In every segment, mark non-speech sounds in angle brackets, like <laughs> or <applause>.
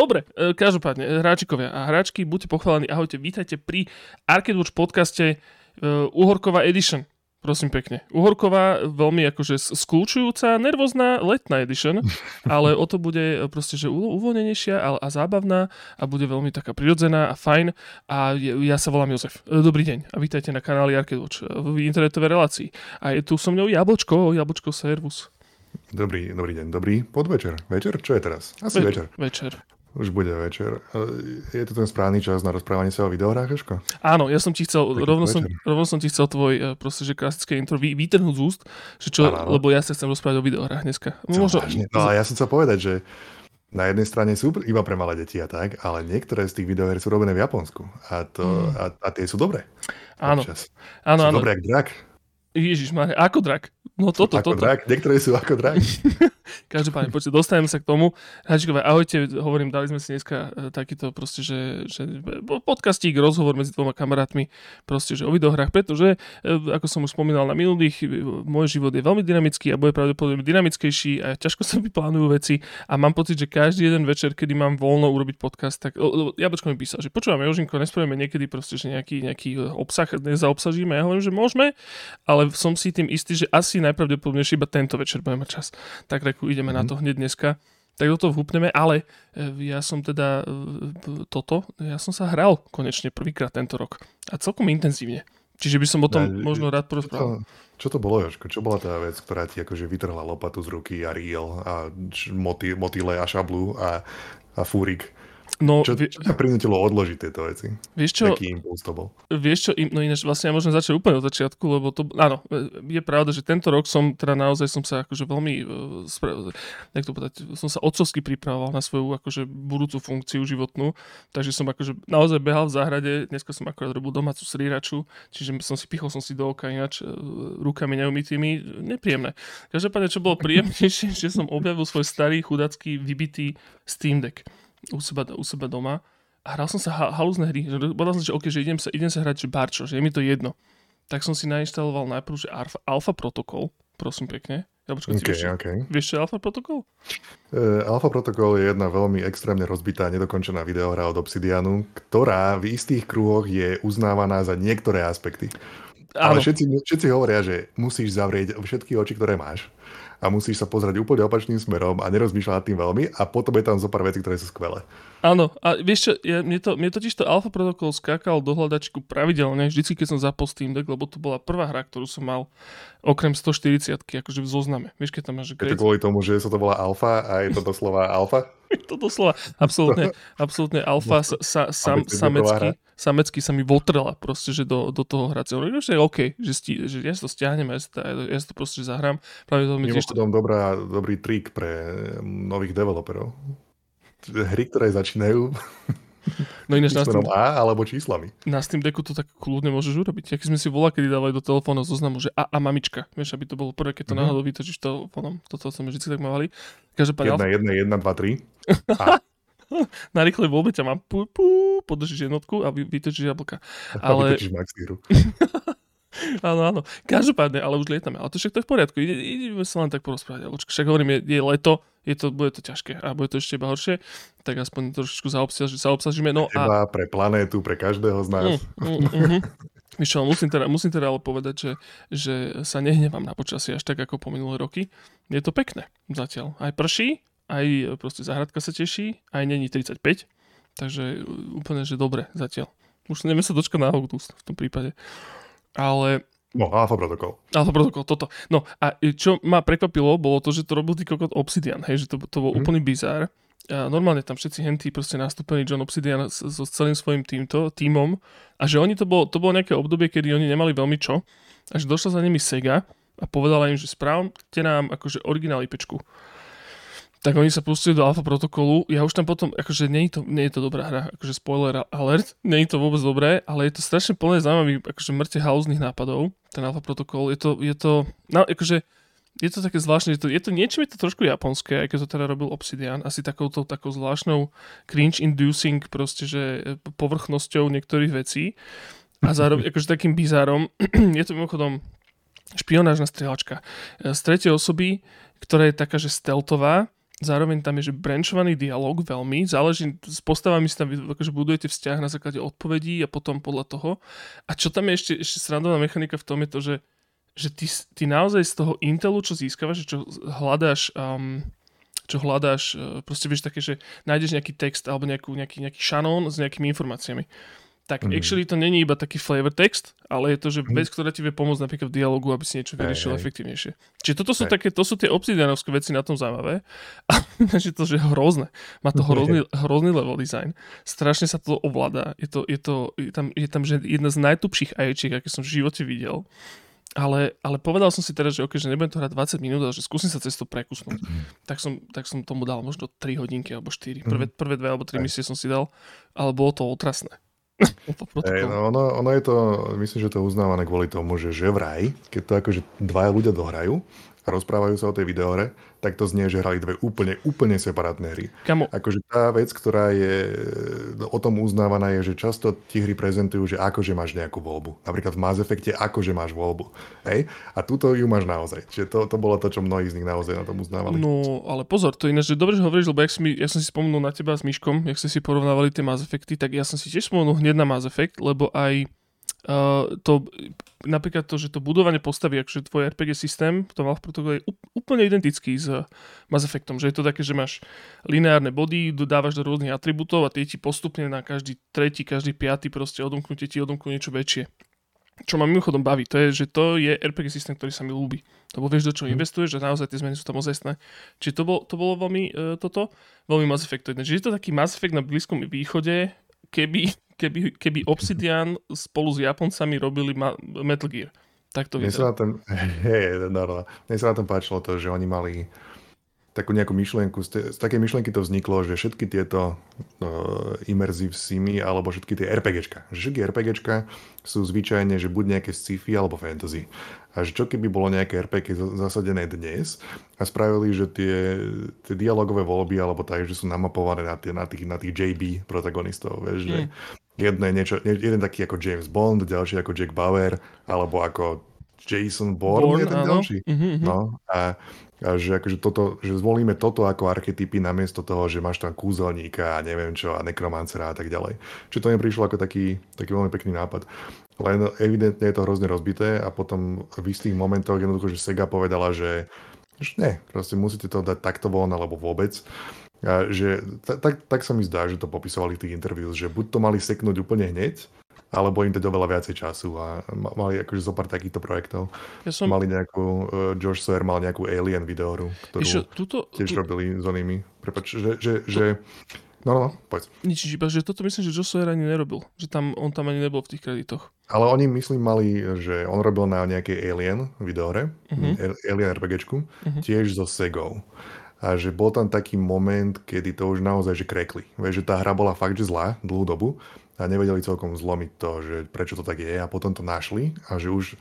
dobre, e, každopádne, hráčikovia a hráčky, buďte pochválení, ahojte, vítajte pri Arcade Watch podcaste uh, Uhorková Edition. Prosím pekne. Uhorková, veľmi akože skľúčujúca, nervózna letná edition, <laughs> ale o to bude proste, že uvoľnenejšia a, a zábavná a bude veľmi taká prirodzená a fajn. A ja sa volám Jozef. Dobrý deň a vítajte na kanáli Arcade Watch v internetovej relácii. A je tu so mnou Jablčko, Jablčko Servus. Dobrý, dobrý deň, dobrý podvečer. Večer? Čo je teraz? Asi Ve- večer. Večer. Už bude večer. Je to ten správny čas na rozprávanie sa o videohrách, Eško? Áno, ja som ti chcel, rovno som, rovno som ti chcel tvoj e, proste, že klasické intro vy, vytrhnúť z úst, že čo, lebo ja sa chcem rozprávať o videohrách dneska. Možno... No a ja som chcel povedať, že na jednej strane sú iba pre malé deti a tak, ale niektoré z tých videoher sú robené v Japonsku a, to, hmm. a, a tie sú dobré. Áno. Áno, áno. Dobré jak drak. Ježiš, ako drak. No toto, ako toto. drak, niektoré sú ako drak. <laughs> Každopádne, poďte, dostaneme sa k tomu. Hačikové, ahojte, hovorím, dali sme si dneska e, takýto proste, že, že podcastík, rozhovor medzi dvoma kamarátmi, proste, že o videohrách, pretože, e, ako som už spomínal na minulých, e, môj život je veľmi dynamický a bude pravdepodobne dynamickejší a ťažko sa mi plánujú veci a mám pocit, že každý jeden večer, kedy mám voľno urobiť podcast, tak Jablčko mi písal, že počúvame, Jožinko, nespravíme niekedy proste, že nejaký, nejaký obsah nezaobsažíme. Ja hovorím, že môžeme, ale som si tým istý, že asi najpravdepodobnejšie iba tento večer budeme mať čas. Tak reku, ideme mm-hmm. na mhm. to hneď dneska. Tak do toho vhupneme, ale e, ja som teda e, toto, ja som sa hral konečne prvýkrát tento rok. A celkom intenzívne. Čiže by som o tom ja, možno rád porozprával. Čo to bolo, Jožko? Čo bola tá vec, ktorá ti akože vytrhla lopatu z ruky a riel a motyle a šablu a, a fúrik? No, čo, čo ťa prinútilo odložiť tieto veci? Vieš čo? Taký impuls to bol. Vieš čo, no ináč vlastne ja môžem začať úplne od začiatku, lebo to, áno, je pravda, že tento rok som, teda naozaj som sa akože veľmi, e, jak to povedať, som sa otcovsky pripravoval na svoju akože budúcu funkciu životnú, takže som akože naozaj behal v záhrade, dneska som akorát robil domácu sríraču, čiže som si pichol som si do oka ináč e, rukami neumytými, nepríjemné. Každopádne, čo bolo príjemnejšie, <laughs> že som objavil svoj starý chudacký vybitý Steam Deck u seba, u seba doma a hral som sa ha- halúzne hry. Povedal som, že OK, že idem sa, idem sa hrať že barčo, že je mi to jedno. Tak som si nainštaloval najprv, že Alpha, Alpha Protocol, prosím pekne. Ja počkaj, okay, vieš, okay. vieš, čo je Alpha Protocol? Uh, Alpha Protocol je jedna veľmi extrémne rozbitá, nedokončená videohra od Obsidianu, ktorá v istých kruhoch je uznávaná za niektoré aspekty. Ale všetci, všetci hovoria, že musíš zavrieť všetky oči, ktoré máš a musíš sa pozrieť úplne opačným smerom a nerozmýšľať nad tým veľmi a potom je tam zo pár vecí, ktoré sú skvelé. Áno, a vieš čo, ja, mne, to, mne totiž to Alpha Protocol skákal do hľadačku pravidelne, vždycky keď som zapol Steam Deck, lebo to bola prvá hra, ktorú som mal okrem 140 akože v zozname. Vieš, keď tam máš... Je to kvôli tomu, že sa to volá Alpha a je to doslova Alpha? <laughs> je to doslova absolútne, <laughs> absolútne Alpha sa, sa, sam, samecký, samecký sa mi votrela proste, že do, do toho hracieho. Že je OK, že, sti, že ja si to stiahnem, ja si to, ja si to proste zahrám. Práve to mi tiež dobrá, dobrý trik pre nových developerov hry, ktoré začínajú No ináč na Steam, A alebo číslami. Na Steam Decku to tak kľudne môžeš urobiť. Aký sme si volá, kedy dávali do telefónu zoznamu, že a, a mamička. Vieš, aby to bolo prvé, keď to mm-hmm. náhodou vytočíš telefónom. Toto sme vždy tak mávali. Každopádne... Jedna, jedna, jedna, dva, tri. <laughs> na rýchlej voľbe ťa mám pu, pu, podržíš jednotku a vy, vytočíš jablka. Ale... vytočíš maxíru. <laughs> áno, áno. Každopádne, ale už lietame. Ale to však to je v poriadku. Ide, ideme sa len tak porozprávať. Však hovorím, je, je leto, je to, bude to ťažké a bude to ešte iba horšie. Tak aspoň trošičku zaobsaž, zaobsažíme. No a... pre planétu, pre každého z nás. Mm, mm, mm, mm. musím teda, musím teda ale povedať, že, že sa nehnevám na počasie až tak ako po minulé roky. Je to pekné zatiaľ. Aj prší, aj proste záhradka sa teší, aj není 35. Takže úplne, že dobre zatiaľ. Už neviem sa dočkať na august v tom prípade. Ale... No, Alpha Protocol. Alpha Protocol, toto. No a čo ma prekvapilo, bolo to, že to robil tý kokot Obsidian, hej, že to, to bol mm. úplný bizár. A normálne tam všetci henty proste nastúpili John Obsidian so, celým svojím týmto, týmom a že oni to bolo, to bolo nejaké obdobie, kedy oni nemali veľmi čo a že došla za nimi Sega a povedala im, že správte nám akože originál IPčku tak oni sa pustili do alfa protokolu. Ja už tam potom, akože nie je to, nie je to dobrá hra, akože spoiler alert, <laughs> nie je to vôbec dobré, ale je to strašne plné zaujímavých, akože mŕte halúznych nápadov, ten alfa protokol. Je to, je to, no, akože, je to také zvláštne, je to, je to niečo, je to trošku japonské, aj keď to teda robil Obsidian, asi takouto takou zvláštnou cringe-inducing proste, že povrchnosťou niektorých vecí a zároveň akože takým bizárom. <clears throat> je to mimochodom špionážna strieľačka. Z tretej osoby, ktorá je taká, že stealthová, zároveň tam je, že branchovaný dialog veľmi, záleží, s postavami si tam akože budujete vzťah na základe odpovedí a potom podľa toho. A čo tam je ešte, ešte srandovná mechanika v tom je to, že, že ty, ty naozaj z toho Intelu, čo získavaš, čo hľadáš um, čo hľadáš, e, proste vieš také, že nájdeš nejaký text alebo nejakú, nejaký, nejaký šanón s nejakými informáciami tak mm. actually to není iba taký flavor text, ale je to, že mm. vec, ktorá ti vie pomôcť napríklad v dialogu, aby si niečo vyriešil efektívnejšie. Čiže toto sú také, to sú tie obsidianovské veci na tom zaujímavé. <laughs> A že to, že hrozné. Má to <laughs> hrozný, hrozný level design. Strašne sa to ovláda. Je, to, je, to, je, tam, je tam že jedna z najtupších aječiek, aké som v živote videl. Ale, ale povedal som si teraz, že, okay, že nebudem to hrať 20 minút, ale že skúsim sa cez to prekusnúť. Mm. Tak, som, tak som tomu dal možno 3 hodinky alebo 4. Prvé, mhm. prvé dve alebo 3 misie som si dal, ale bolo to otrasné. Hey, no, ono, ono je to, myslím, že to uznávané kvôli tomu, že, že vraj, keď to akože dvaja ľudia dohrajú rozprávajú sa o tej videore, tak to znie, že hrali dve úplne, úplne separátne hry. Kamo? Akože tá vec, ktorá je no, o tom uznávaná, je, že často ti hry prezentujú, že akože máš nejakú voľbu. Napríklad v Mass Effecte akože máš voľbu. Hej? A túto ju máš naozaj. Čiže to, to bolo to, čo mnohí z nich naozaj na tom uznávali. No, ale pozor, to ináč, že dobre, že hovoríš, lebo jak, si ja som si spomenul na teba s Myškom, jak ste si porovnávali tie Mass Effecty, tak ja som si tiež spomenul hneď na Mass Effect, lebo aj Uh, to, napríklad to, že to budovanie postavy, akože tvoj RPG systém v tom Alpha protokole je úplne identický s Mass Effectom, že je to také, že máš lineárne body, dodávaš do rôznych atribútov a tie ti postupne na každý tretí, každý piatý proste odomknutie ti odomknú niečo väčšie. Čo ma mimochodom baví, to je, že to je RPG systém, ktorý sa mi ľúbi. Lebo vieš, do čo mm. investuješ a naozaj tie zmeny sú tam ozajstné. Čiže to, bol, to bolo veľmi uh, toto, veľmi Mass Effectoidné. Čiže je to taký Mass Effect na Blízkom východe, keby keby, keby Obsidian spolu s Japoncami robili ma- Metal Gear. Tak to Mne sa na tom, <laughs> hej. Mne sa na tom páčilo to, že oni mali takú nejakú myšlienku, z, z takej myšlienky to vzniklo, že všetky tieto uh, immersive simy alebo všetky tie RPGčka, že všetky RPGčka sú zvyčajne, že buď nejaké sci-fi alebo fantasy. A že čo keby bolo nejaké RPG zasadené dnes a spravili, že tie, tie dialogové voľby alebo tak, že sú namapované na, tie, na, tých, na tých JB protagonistov, vieš, mm. že jedno je niečo, jeden taký ako James Bond, ďalší ako Jack Bauer, alebo ako Jason Bourne, Bourne je ten áno. ďalší. Mm-hmm. No, a a že, akože toto, že zvolíme toto ako archetypy namiesto toho, že máš tam kúzelníka a neviem čo a nekromancera a tak ďalej. Čiže to mi prišlo ako taký, taký veľmi pekný nápad. Len evidentne je to hrozne rozbité a potom v istých momentoch jednoducho, že Sega povedala, že, že ne, proste musíte to dať takto von alebo vôbec. A že, tak, tak sa mi zdá, že to popisovali v tých interviews, že buď to mali seknúť úplne hneď, alebo im dať oveľa viacej času a mali akože zo pár takýchto projektov. Ja som... Mali nejakú, uh, George Sawyer mal nejakú Alien videohru, ktorú Ešte, tuto, tiež tu... robili s onými. Prepač, že, že, že No, no, no, povedz. Nič, iba, že toto myslím, že Joe Sawyer ani nerobil. Že tam, on tam ani nebol v tých kreditoch. Ale oni, myslím, mali, že on robil na nejakej Alien videohre, uh-huh. Alien RPGčku, uh-huh. tiež so Segou. A že bol tam taký moment, kedy to už naozaj že krekli. Vieš, že tá hra bola fakt, že zlá dlhú dobu a nevedeli celkom zlomiť to, že prečo to tak je a potom to našli a že už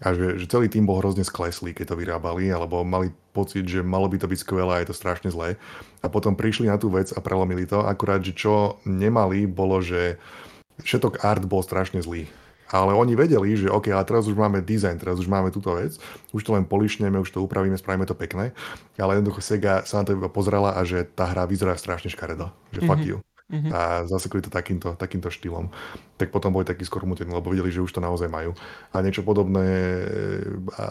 a že, že celý tým bol hrozne skleslý, keď to vyrábali, alebo mali pocit, že malo by to byť skvelé a je to strašne zlé. A potom prišli na tú vec a prelomili to, akurát, že čo nemali, bolo, že všetok art bol strašne zlý. Ale oni vedeli, že OK, ale teraz už máme design, teraz už máme túto vec, už to len polišneme, už to upravíme, spravíme to pekné. Ale jednoducho Sega sa na to iba pozrela a že tá hra vyzerá strašne škaredo. Že mm-hmm. fuck you mm-hmm. a zasekli to takýmto, takýmto štýlom. Tak potom boli takí skormutení, lebo videli, že už to naozaj majú. A niečo podobné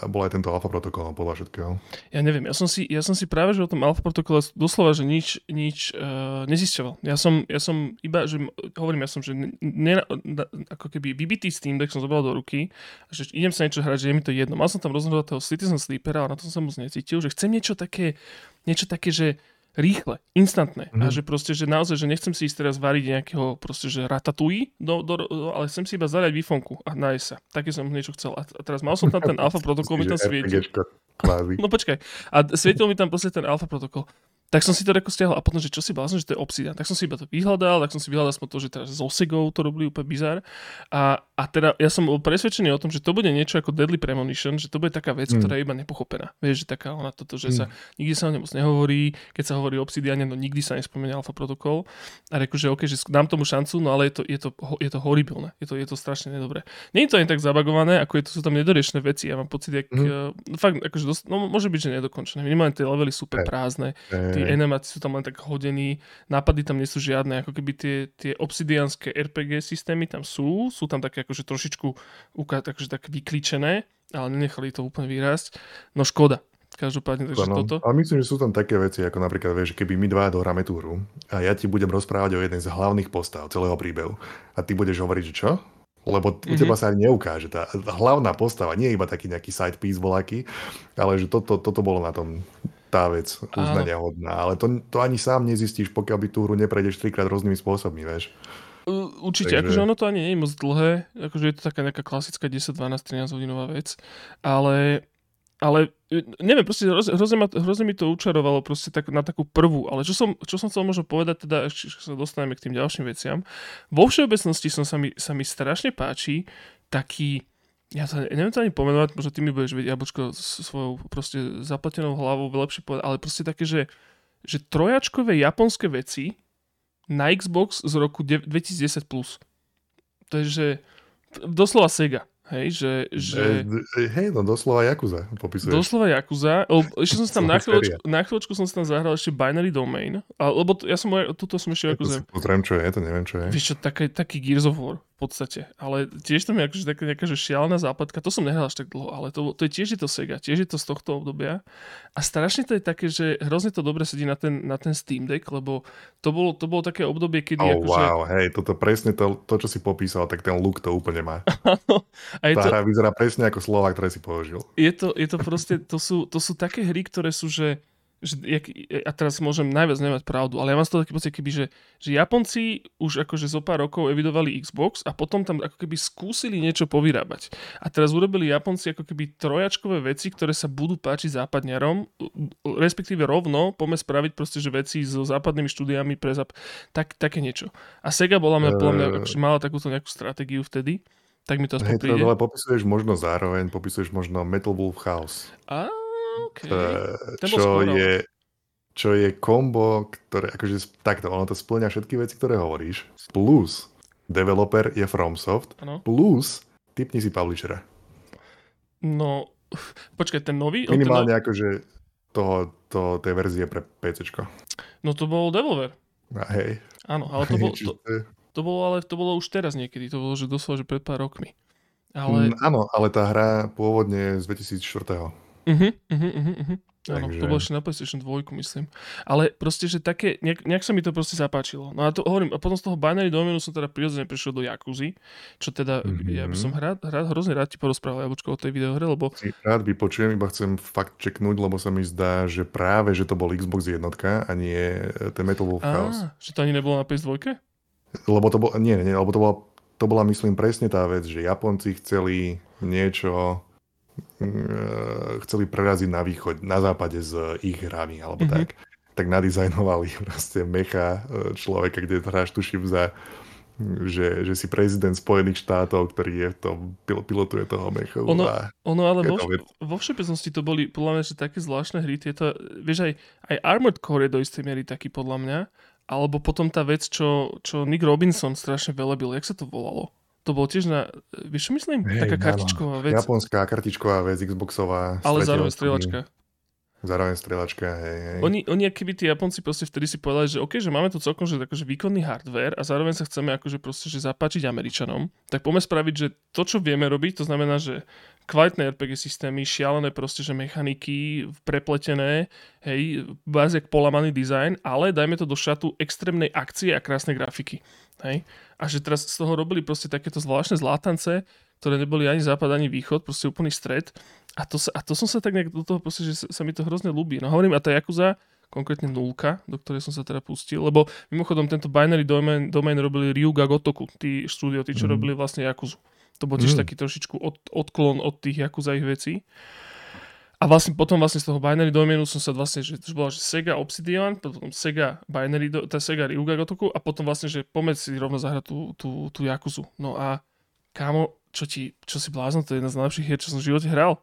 bol aj tento alfa protokol podľa všetkého. Ja neviem, ja som si, ja som si práve, že o tom alfa protokole doslova, že nič, nič uh, nezisťoval. Ja som, ja som iba, že hovorím, ja som, že ne, ako keby vybitý s tým, tak som zobral do ruky, že idem sa niečo hrať, že je mi to jedno. Mal som tam rozhodovať toho Citizen Sleepera, ale na to som moc necítil, že chcem niečo také, niečo také, že rýchle, instantné. Mm. A mhm. že proste, že naozaj, že nechcem si ísť teraz variť nejakého proste, že ratatouille, do, do, ale chcem si iba zadať výfonku a nájsť sa. Také som niečo chcel. A teraz mal som tam ten <laughs> alfa protokol, mi tam svietil. No počkaj. A svietil mi tam proste ten alfa protokol. Tak som si to reko stiahol a potom, že čo si blázon, že to je Obsidian. Tak som si iba to vyhľadal, tak som si vyhľadal to, že teraz s Osegou to robili úplne bizar. A, a teda ja som bol presvedčený o tom, že to bude niečo ako Deadly Premonition, že to bude taká vec, mm. ktorá je iba nepochopená. Vieš, že taká ona toto, že mm. sa nikdy sa o nemoc nehovorí, keď sa hovorí o Obsidiane, no nikdy sa nespomenie Alpha Protocol. A reku, že OK, že dám tomu šancu, no ale je to, je to, je to horibilné. Je to, je to strašne nedobré. Nie je to ani tak zabagované, ako je to, sú tam nedoriešené veci. Ja mám pocit, jak, mm. uh, fakt, akože dosť, no môže byť, že nedokončené. Minimálne tie levely sú super prázdne. Hey tí animáci sú tam len tak hodení, nápady tam nie sú žiadne, ako keby tie, tie obsidianské RPG systémy tam sú, sú tam také akože trošičku akože tak vykličené, ale nenechali to úplne vyrásť. No škoda, Každopádne, takže no, toto. A myslím, že sú tam také veci, ako napríklad, vieš, keby my dva dohráme tú hru a ja ti budem rozprávať o jednej z hlavných postav celého príbehu a ty budeš hovoriť, že čo? Lebo mm-hmm. u mhm. teba sa ani neukáže. Tá hlavná postava nie je iba taký nejaký side piece voláky, ale že toto, toto bolo na tom tá vec uznania hodná. Ale to, to ani sám nezistíš, pokiaľ by tú hru neprejdeš trikrát rôznymi spôsobmi, vieš. Určite, Takže... akože ono to ani nie je moc dlhé, akože je to taká nejaká klasická 10, 12, 13 hodinová vec, ale ale e, neviem, proste hrozne, ma, hrozne mi to učarovalo proste tak, na takú prvú, ale čo som, čo som chcel možno povedať, teda ešte sa dostaneme k tým ďalším veciam, vo všeobecnosti som sa mi, sa mi strašne páči taký, ja sa neviem to ani pomenovať, možno ty mi budeš vedieť, Jablčko, svojou proste zaplatenou hlavou lepšie povedať, ale proste také, že, že trojačkové japonské veci na Xbox z roku 2010+. Plus. To je, že doslova Sega. Hej, že... že... Hej, no doslova Yakuza popisuješ. Doslova Yakuza. Ešte som si tam na chvíľočku, na chvíľočku som si tam zahral ešte Binary Domain. A, lebo ja som, tuto som ešte Yakuza. Pozriem, čo je, to neviem, čo je. Vieš čo, taký, taký Gears of War podstate. Ale tiež tam je akože taká nejaká že šialená západka. To som nehral až tak dlho, ale to, to je tiež je to Sega, tiež je to z tohto obdobia. A strašne to je také, že hrozne to dobre sedí na ten, na ten Steam Deck, lebo to bolo, to bolo také obdobie, kedy... Oh, akože... wow, hej, toto presne to, to, čo si popísal, tak ten look to úplne má. <laughs> a je Tá to... hra vyzerá presne ako slova, ktoré si použil. Je to, je to proste, to sú, to sú také hry, ktoré sú, že že, jak, a teraz môžem najviac nemať pravdu, ale ja mám z toho taký pocit, keby, že, že Japonci už akože zo pár rokov evidovali Xbox a potom tam ako keby skúsili niečo povyrábať. A teraz urobili Japonci ako keby trojačkové veci, ktoré sa budú páčiť západňarom, respektíve rovno poďme spraviť proste, že veci so západnými štúdiami pre zap... tak, také niečo. A Sega bola mňa, uh, mňa akože mala takúto nejakú stratégiu vtedy, tak mi to aspoň hey, príde. Ale popisuješ možno zároveň, popisuješ možno Metal Wolf House. A Okay. čo, je, čo je kombo, ktoré, akože takto, ono to splňa všetky veci, ktoré hovoríš, plus developer je FromSoft, ano. plus typni si publishera. No, počkaj, ten nový? Minimálne ten... akože toho, to, tej verzie pre PC. No to bol Devolver. A hej. Áno, ale to, bol, <laughs> to, to, bolo, ale to bolo už teraz niekedy, to bolo, že doslova, že pred pár rokmi. Ale... Mm, áno, ale tá hra pôvodne z 2004. Uh-huh, uh-huh, uh-huh. Áno, Takže... to bolo ešte na PlayStation 2, myslím. Ale proste, že také, nejak, nejak sa mi to proste zapáčilo. No a to hovorím, a potom z toho binary domenu som teda prirodzene prišiel do Yakuzy, čo teda, mm-hmm. ja by som rád, rád, hrozne rád ti porozprával, Jablčko, o tej videohre, lebo... Rád vypočujem, iba chcem fakt čeknúť, lebo sa mi zdá, že práve, že to bol Xbox jednotka a nie e, ten Metal Wolf Chaos. Že to ani nebolo na PS2? Lebo to bolo, nie, nie, lebo to bola, to bola myslím presne tá vec, že Japonci chceli niečo chceli preraziť na východ, na západe z ich hrami, alebo mm-hmm. tak, tak nadizajnovali <laughs> proste mecha e, človeka, kde hráš tuším za že, že si prezident Spojených štátov, ktorý je v tom, pilotuje toho mecha. Ono, ono ale vo, vo všeobecnosti to boli podľa mňa, že také zvláštne hry, tieto, vieš aj, aj Armored Core je do istej miery taký podľa mňa, alebo potom tá vec, čo, čo Nick Robinson strašne velebil, jak sa to volalo? To bolo tiež na, vieš čo myslím? Hey, Taká kartičková vec. Japonská kartičková vec, Xboxová. Ale zároveň strieľačka. Zároveň strieľačka, hej, hej. Oni, oni keby tí Japonci proste vtedy si povedali, že OK, že máme tu celkom že, akože výkonný hardware a zároveň sa chceme akože proste, že zapáčiť Američanom, tak poďme spraviť, že to, čo vieme robiť, to znamená, že kvalitné RPG systémy, šialené proste, že mechaniky, prepletené, hej, báze polamaný dizajn, ale dajme to do šatu extrémnej akcie a krásnej grafiky. Hej? A že teraz z toho robili proste takéto zvláštne zlátance, ktoré neboli ani západ, ani východ, proste úplný stred. A to, sa, a to som sa tak nejak do toho proste, že sa, sa mi to hrozne ľúbi. No hovorím, a tá Yakuza, konkrétne nulka, do ktorej som sa teda pustil, lebo mimochodom tento binary domain, domain robili Ryuga Gotoku, tí štúdio, tí, čo mm. robili vlastne Yakuzu. To bol tiež mm. taký trošičku od, odklon od tých Yakuza ich vecí. A vlastne potom vlastne z toho binary doménu som sa vlastne, že to bola že Sega Obsidian, potom Sega binary, do, tá Sega Ryuga Gotoku a potom vlastne, že pomed si rovno zahrať tú, tú, tú Yakuzu. No a kámo, čo ti, čo si blázno, to je jedna z najlepších hier, čo som v živote hral.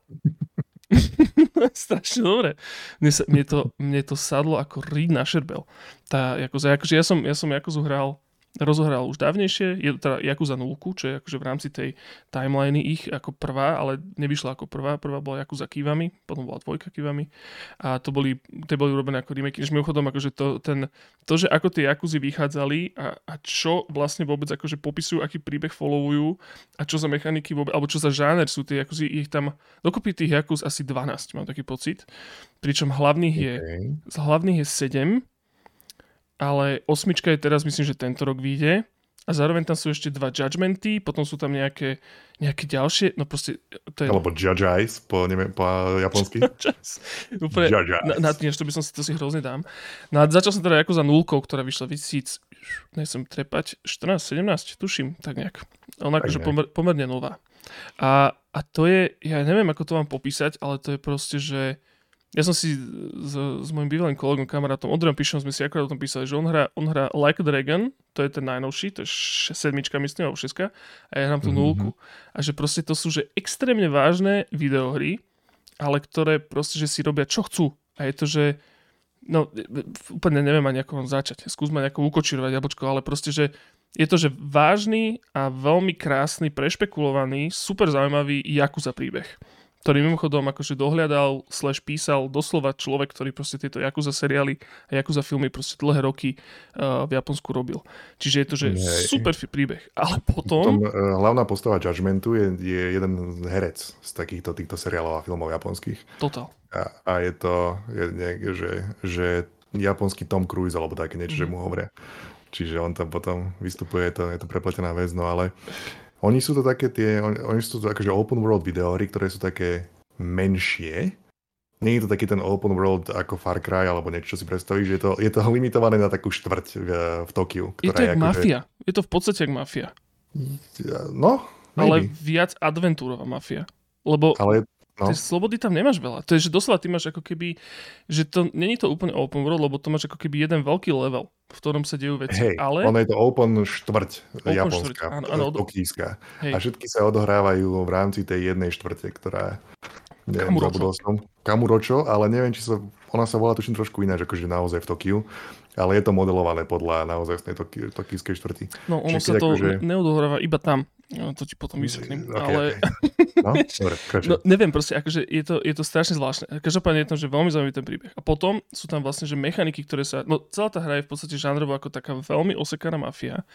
<laughs> Strašne dobre. Mne, sa, mne, to, mne to sadlo ako ríd na šerbel. Tá, akože, akože ja som, ja som Yakuzu hral rozohral už dávnejšie, je teda Yakuza 0, čo je akože v rámci tej timeliny ich ako prvá, ale nevyšla ako prvá, prvá bola Yakuza Kivami, potom bola dvojka Kivami a to boli, tie boli urobené ako remake, než mimochodom akože to, ten, to, že ako tie Yakuzy vychádzali a, a čo vlastne vôbec akože popisujú, aký príbeh followujú a čo za mechaniky vôbec, alebo čo za žáner sú tie Yakuzy, ich tam dokopy tých Yakuz asi 12, mám taký pocit, pričom hlavných je, z hlavných je 7 ale osmička je teraz, myslím, že tento rok vyjde a zároveň tam sú ešte dva judgmenty, potom sú tam nejaké, nejaké ďalšie, no proste to je... Alebo judge eyes po, neviem, po japonsky. Úplne, judge eyes. Na, na, to by som si, to si hrozne dám. No a začal som teda ako za nulkou, ktorá vyšla 2000, nechcem trepať, 14, 17, tuším, tak nejak. Ona akože pomer, pomerne nová. A, a to je, ja neviem, ako to vám popísať, ale to je proste, že ja som si s, s môjim bývalým kolegom, kamarátom Ondrejom Pišom sme si akorát o tom písali, že on hrá, on hrá Like Dragon, to je ten najnovší, to je sedmička myslím, alebo šeska, a ja hrám tú mm-hmm. nulku. A že proste to sú že extrémne vážne videohry, ale ktoré proste, že si robia čo chcú. A je to, že no úplne neviem ani ako začať. Skúsme nejako ukočirovať jablčko, ale proste, že je to, že vážny a veľmi krásny, prešpekulovaný, super zaujímavý Jakuza príbeh ktorý mimochodom akože dohľadal, slash písal doslova človek, ktorý proste tieto Yakuza seriály a Yakuza filmy proste dlhé roky uh, v Japonsku robil. Čiže je to, že Nej. super príbeh. Ale potom... potom uh, hlavná postava Judgmentu je, je jeden herec z takýchto týchto seriálov a filmov japonských. Total. A, a je to, je, nie, že, že japonský Tom Cruise alebo také niečo, mm. že mhm. mu hovoria. Čiže on tam potom vystupuje, je to, je to prepletená vec, no ale oni sú to také tie, oni, oni sú to akože open world videohry, ktoré sú také menšie. Nie je to taký ten open world ako Far Cry alebo niečo, čo si predstavíš. Je to, je to <laughs> limitované na takú štvrť v, v Tokiu. Je to jak akože... mafia. Je to v podstate jak mafia. No, maybe. Ale viac adventúrová mafia. Lebo Ale No. Tej slobody tam nemáš veľa. To je, že doslova ty máš ako keby, že to není to úplne open world, lebo to máš ako keby jeden veľký level, v ktorom sa dejú veci. Hej, ale... ono je to open štvrť open japonská, štvrť, áno, áno, tokijská. A všetky sa odohrávajú v rámci tej jednej štvrte, ktorá... Neviem, Kamuročo. Som. Kamuročo, ale neviem, či sa... Ona sa volá tuším trošku ináč, akože naozaj v Tokiu ale je to modelované podľa naozaj tej tokijskej štvrti. No ono Čiže sa to že... neodohráva iba tam. Ja to ti potom vysvetlím. Okay, ale... Okay. No, <laughs> dobre, no, neviem, proste, akože je to, je to strašne zvláštne. Každopádne je to, že veľmi zaujímavý ten príbeh. A potom sú tam vlastne, že mechaniky, ktoré sa... No celá tá hra je v podstate žánrovo ako taká veľmi osekaná mafia.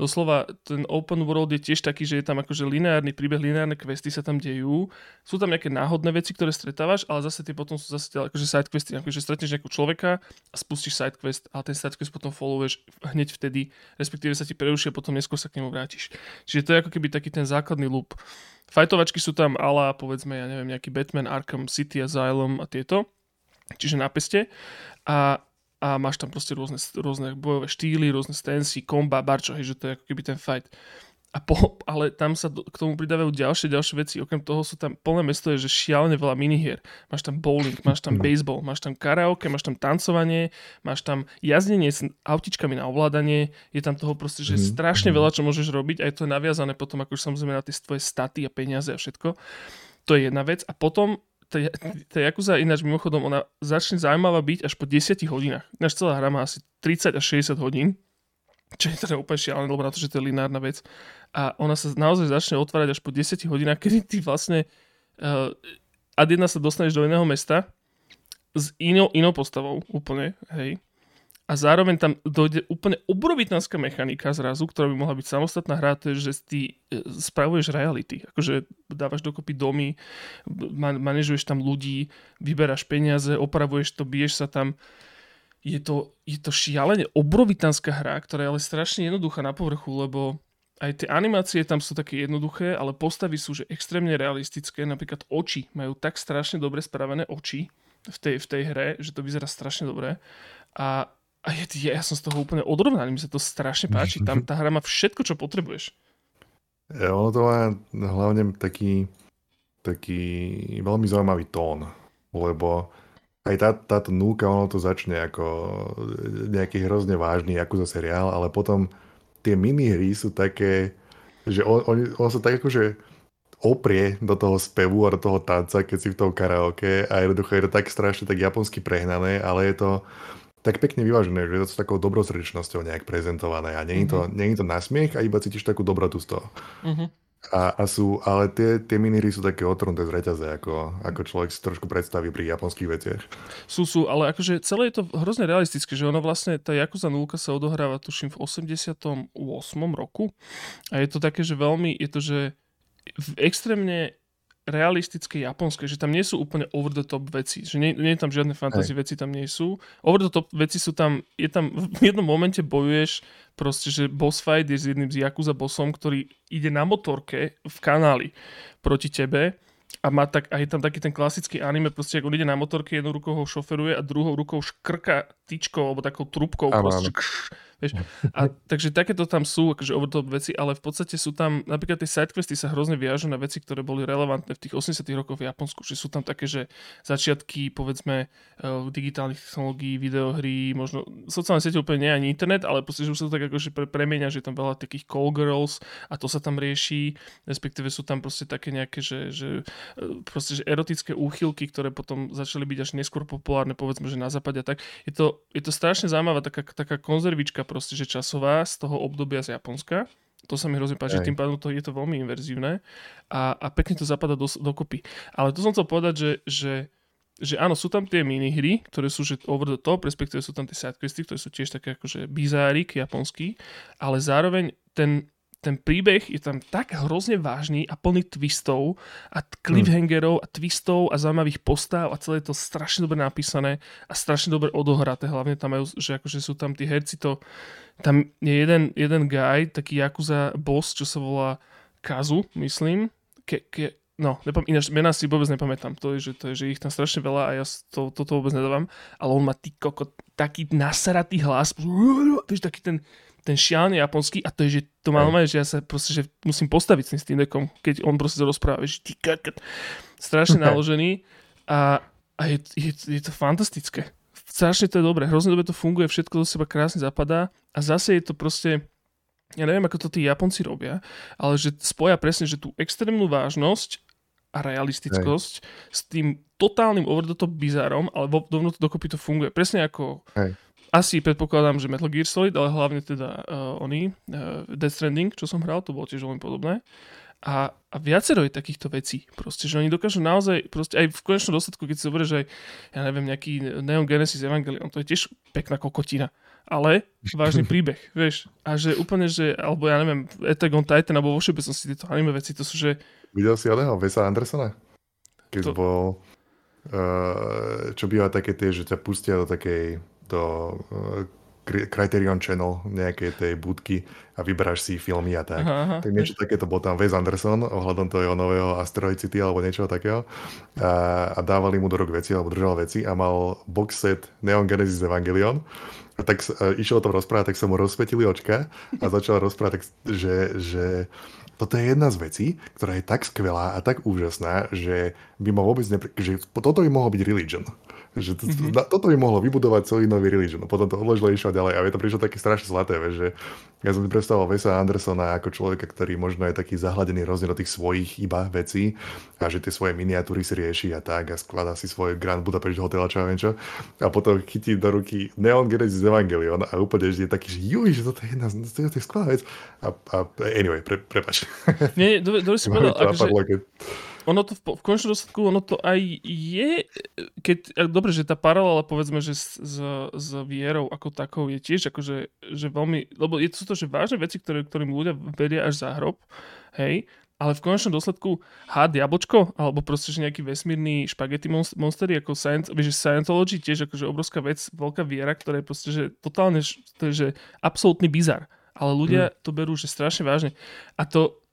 Doslova ten open world je tiež taký, že je tam akože lineárny príbeh, lineárne questy sa tam dejú. Sú tam nejaké náhodné veci, ktoré stretávaš, ale zase tie potom sú zase akože side questy, akože stretneš nejakú človeka a spustíš side quest a ten quest potom followuješ hneď vtedy, respektíve sa ti preruší a potom neskôr sa k nemu vrátiš. Čiže to je ako keby taký ten základný loop. Fajtovačky sú tam ala, povedzme, ja neviem, nejaký Batman, Arkham City, Asylum a tieto. Čiže na peste. A, a máš tam proste rôzne, rôzne bojové štýly, rôzne stancy, komba, barčo, hej, že to je ako keby ten fight. A po, ale tam sa do, k tomu pridávajú ďalšie, ďalšie veci. Okrem toho sú tam plné mesto je, že šialene veľa minihier. Máš tam bowling, máš tam baseball, máš tam karaoke, máš tam tancovanie, máš tam jazdenie s autičkami na ovládanie. Je tam toho proste, že mm. strašne veľa, čo môžeš robiť. A je to naviazané potom ako už samozrejme na tie tvoje staty a peniaze a všetko. To je jedna vec. A potom tá Yakuza ináč mimochodom, ona začne zaujímavá byť až po 10 hodinách. Ináč celá hra má asi 30 až 60 hodín čo je teda úplne šialené, lebo na to, že to je lineárna vec. A ona sa naozaj začne otvárať až po 10 hodinách, <laughs> kedy ty vlastne uh, ad jedna sa dostaneš do iného mesta s inou, inou postavou úplne, hej. A zároveň tam dojde úplne obrovitánska mechanika zrazu, ktorá by mohla byť samostatná hra, to je, že ty e, spravuješ reality. Akože dávaš dokopy domy, manažuješ tam ľudí, vyberáš peniaze, opravuješ to, biješ sa tam je to, je to šialene obrovitánska hra, ktorá je ale strašne jednoduchá na povrchu, lebo aj tie animácie tam sú také jednoduché, ale postavy sú že extrémne realistické. Napríklad oči majú tak strašne dobre spravené oči v tej, v tej hre, že to vyzerá strašne dobre. A, a je, ja som z toho úplne odrovnaný, mi sa to strašne páči. Tam tá hra má všetko, čo potrebuješ. Ja, ono to má hlavne taký, taký veľmi zaujímavý tón, lebo aj tá, táto núka, ono to začne ako nejaký hrozne vážny ako za seriál, ale potom tie minihry sú také, že on, on, on sa tak akože oprie do toho spevu a do toho tanca, keď si v tom karaoke a jednoducho je to tak strašne tak japonsky prehnané, ale je to, tak pekne vyvážené, že je to s takou dobrosrdečnosťou nejak prezentované a nie je to, mm-hmm. nie je to nasmiech a iba cítiš takú dobrotu z toho. Mm-hmm. A, a sú, ale tie, tie minihry sú také otrhnuté z reťaze, ako, ako človek si trošku predstaví pri japonských veciach. Sú, sú, ale akože celé je to hrozne realistické, že ono vlastne, tá Yakuza 0 sa odohráva, tuším, v 88. roku a je to také, že veľmi, je to, že v extrémne realistické japonské, že tam nie sú úplne over the top veci, že nie, nie je tam žiadne fantasy veci tam nie sú. Over the top veci sú tam, je tam, v jednom momente bojuješ proste, že boss fight je s jedným z Yakuza bossom, ktorý ide na motorke v kanáli proti tebe a má tak, a je tam taký ten klasický anime, proste ako on ide na motorke, jednou rukou ho šoferuje a druhou rukou škrka tyčkou alebo takou trubkou. Áno, proste, áno. Vieš? A, takže takéto tam sú, akože over top veci, ale v podstate sú tam, napríklad tie sidequesty sa hrozne viažu na veci, ktoré boli relevantné v tých 80 rokoch v Japonsku, že sú tam také, že začiatky, povedzme, uh, digitálnych technológií, videohry, možno sociálne siete úplne nie ani internet, ale proste, že už sa to tak akože pre, premenia, že je tam veľa takých call girls a to sa tam rieši, respektíve sú tam proste také nejaké, že, že uh, proste, že erotické úchylky, ktoré potom začali byť až neskôr populárne, povedzme, že na západe a tak. Je to, je to strašne zaujímavá taká, taká konzervička proste, že časová z toho obdobia z Japonska. To sa mi hrozne páči, tým pádom to, je to veľmi inverzívne a, a pekne to zapadá do, dokopy. Ale to som chcel povedať, že, že, že áno, sú tam tie minihry, ktoré sú že over the top, respektíve sú tam tie sidequesty, ktoré sú tiež také akože bizárik japonský, ale zároveň ten, ten príbeh je tam tak hrozne vážny a plný twistov a cliffhangerov a twistov a zaujímavých postav a celé je to strašne dobre napísané a strašne dobre odohraté. Hlavne tam majú, že akože sú tam tí herci to... Tam je jeden, jeden guy, taký Yakuza boss, čo sa volá Kazu, myslím. Ke, ke, no, nepam, ináč mená si vôbec nepamätám. To je, že, to je, že ich tam strašne veľa a ja to, toto vôbec nedávam. Ale on má tý koko, taký nasaratý hlas. Vieš, taký ten ten šialený japonský a to je, že to má normálne, že ja sa proste, že musím postaviť s tým Steam Deckom, keď on proste to rozpráva, že ty kakat, strašne naložený a, a je, je, je, to fantastické. Strašne to je dobré, hrozne dobre to funguje, všetko do seba krásne zapadá a zase je to proste, ja neviem, ako to tí Japonci robia, ale že spoja presne, že tú extrémnu vážnosť a realistickosť Hej. s tým totálnym over the top bizárom, ale dovnútro dokopy to funguje. Presne ako Hej asi predpokladám, že Metal Gear Solid, ale hlavne teda uh, oni, uh, Death Stranding, čo som hral, to bolo tiež veľmi podobné. A, a viacero je takýchto vecí. Proste, že oni dokážu naozaj, proste aj v konečnom dôsledku, keď si zoberieš aj, ja neviem, nejaký Neon Genesis Evangelion, to je tiež pekná kokotina. Ale vážny <laughs> príbeh, vieš. A že úplne, že, alebo ja neviem, Attack on Titan, alebo vo všeobecnosti tieto anime veci, to sú, že... Videl si oného Vesa Andersona? Keď to... bol, uh, čo býva také tie, že ťa pustia do takej do eh, Criterion Channel nejakej tej budky a vyberáš si filmy a tak. Aha, aha. Tak niečo takéto bol tam Wes Anderson ohľadom toho nového Asteroid City alebo niečo takého a, a dávali mu do rok veci alebo držal veci a mal box set Neon Genesis Evangelion a tak a išiel o tom rozprávať, tak sa mu rozsvetili očka a začal rozprávať, tak, že, že toto je jedna z vecí, ktorá je tak skvelá a tak úžasná, že by ma vôbec nepre... že toto by mohlo byť religion. Že to, mm-hmm. na, toto by mohlo vybudovať celý nový religion. No potom to odložilo išlo ďalej a je to prišlo také strašne zlaté, vieš, že ja som si predstavoval Vesa Andersona ako človeka, ktorý možno je taký zahladený rozdiel do tých svojich iba vecí a že tie svoje miniatúry si rieši a tak a skladá si svoj Grand Budapest hotel a čo ja viem čo. A potom chytí do ruky Neon Genesis Evangelion a úplne že je taký, že juj, že toto je jedna z je skvelá vec. A, a anyway, pre, prepač. Nie, dobre, dobre si <laughs> povedal, akože, ono to v, v končnom dôsledku, ono to aj je, keď, dobre, že tá paralela, povedzme, že s, s, s vierou ako takou je tiež akože, že veľmi, lebo je sú to, že vážne veci, ktoré, ktorým ľudia vedia až za hrob, hej, ale v konečnom dôsledku had jablčko, alebo proste, že nejaký vesmírny špagety monster, ako science, vieš, Scientology tiež akože obrovská vec, veľká viera, ktorá je proste, že totálne, to je, že absolútny bizar. Ale ľudia hmm. to berú, že strašne vážne. A to,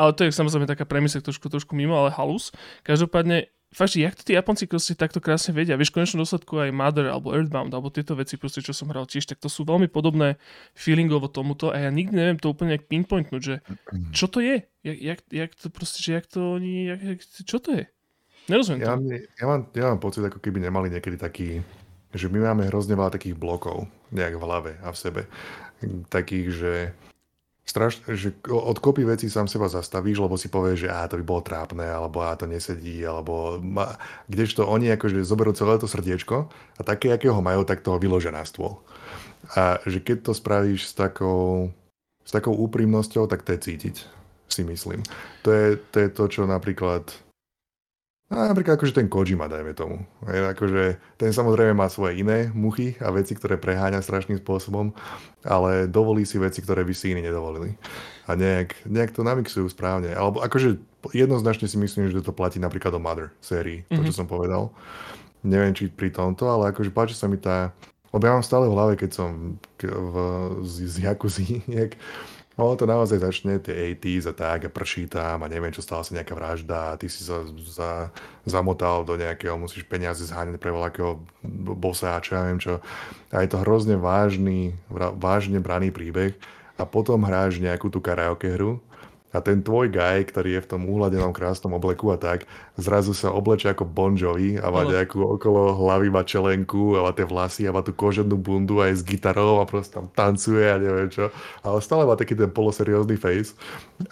ale to je samozrejme taká premisa trošku, trošku mimo, ale halus. Každopádne, fakt, jak to tí Japonci proste takto krásne vedia. Vieš, v konečnom dôsledku aj Mother alebo Earthbound alebo tieto veci, proste, čo som hral tiež, tak to sú veľmi podobné feelingovo tomuto a ja nikdy neviem to úplne pinpointnúť, že čo to je? Jak, jak, jak to proste, že jak to oni, jak, jak, čo to je? Nerozumiem ja, to. Ja mám, ja mám pocit, ako keby nemali niekedy taký, že my máme hrozne veľa takých blokov nejak v hlave a v sebe. Takých, že strašne, že od kopy vecí sám seba zastavíš, lebo si povieš, že á, to by bolo trápne, alebo á, to nesedí, alebo ma... kdežto oni akože zoberú celé to srdiečko a také, akého majú, tak toho vyložia na stôl. A že keď to spravíš s takou, s takou úprimnosťou, tak to je cítiť, si myslím. To je to, je to čo napríklad No, napríklad akože ten Kojima, dajme tomu. Je, akože, ten samozrejme má svoje iné muchy a veci, ktoré preháňa strašným spôsobom, ale dovolí si veci, ktoré by si iní nedovolili. A nejak, nejak to namixujú správne. Alebo akože jednoznačne si myslím, že to platí napríklad o Mother sérii, to, čo mm-hmm. som povedal. Neviem, či pri tomto, ale akože páči sa mi tá... Lebo ja mám stále v hlave, keď som v, z, z Yakuzy <laughs> nejak No to naozaj začne, tie 80s a tak, a prší tam a neviem, čo stala sa nejaká vražda a ty si sa za, zamotal do nejakého, musíš peniaze zháňať pre voľakého bosa a čo ja viem čo. A je to hrozne vážny, vážne braný príbeh a potom hráš nejakú tú karaoke hru a ten tvoj guy, ktorý je v tom úhladenom krásnom obleku a tak, zrazu sa obleče ako Bon Jovi a má nejakú okolo hlavy má čelenku a má tie vlasy a má tú koženú bundu aj s gitarou a proste tam tancuje a neviem čo. Ale stále má taký ten poloseriózny face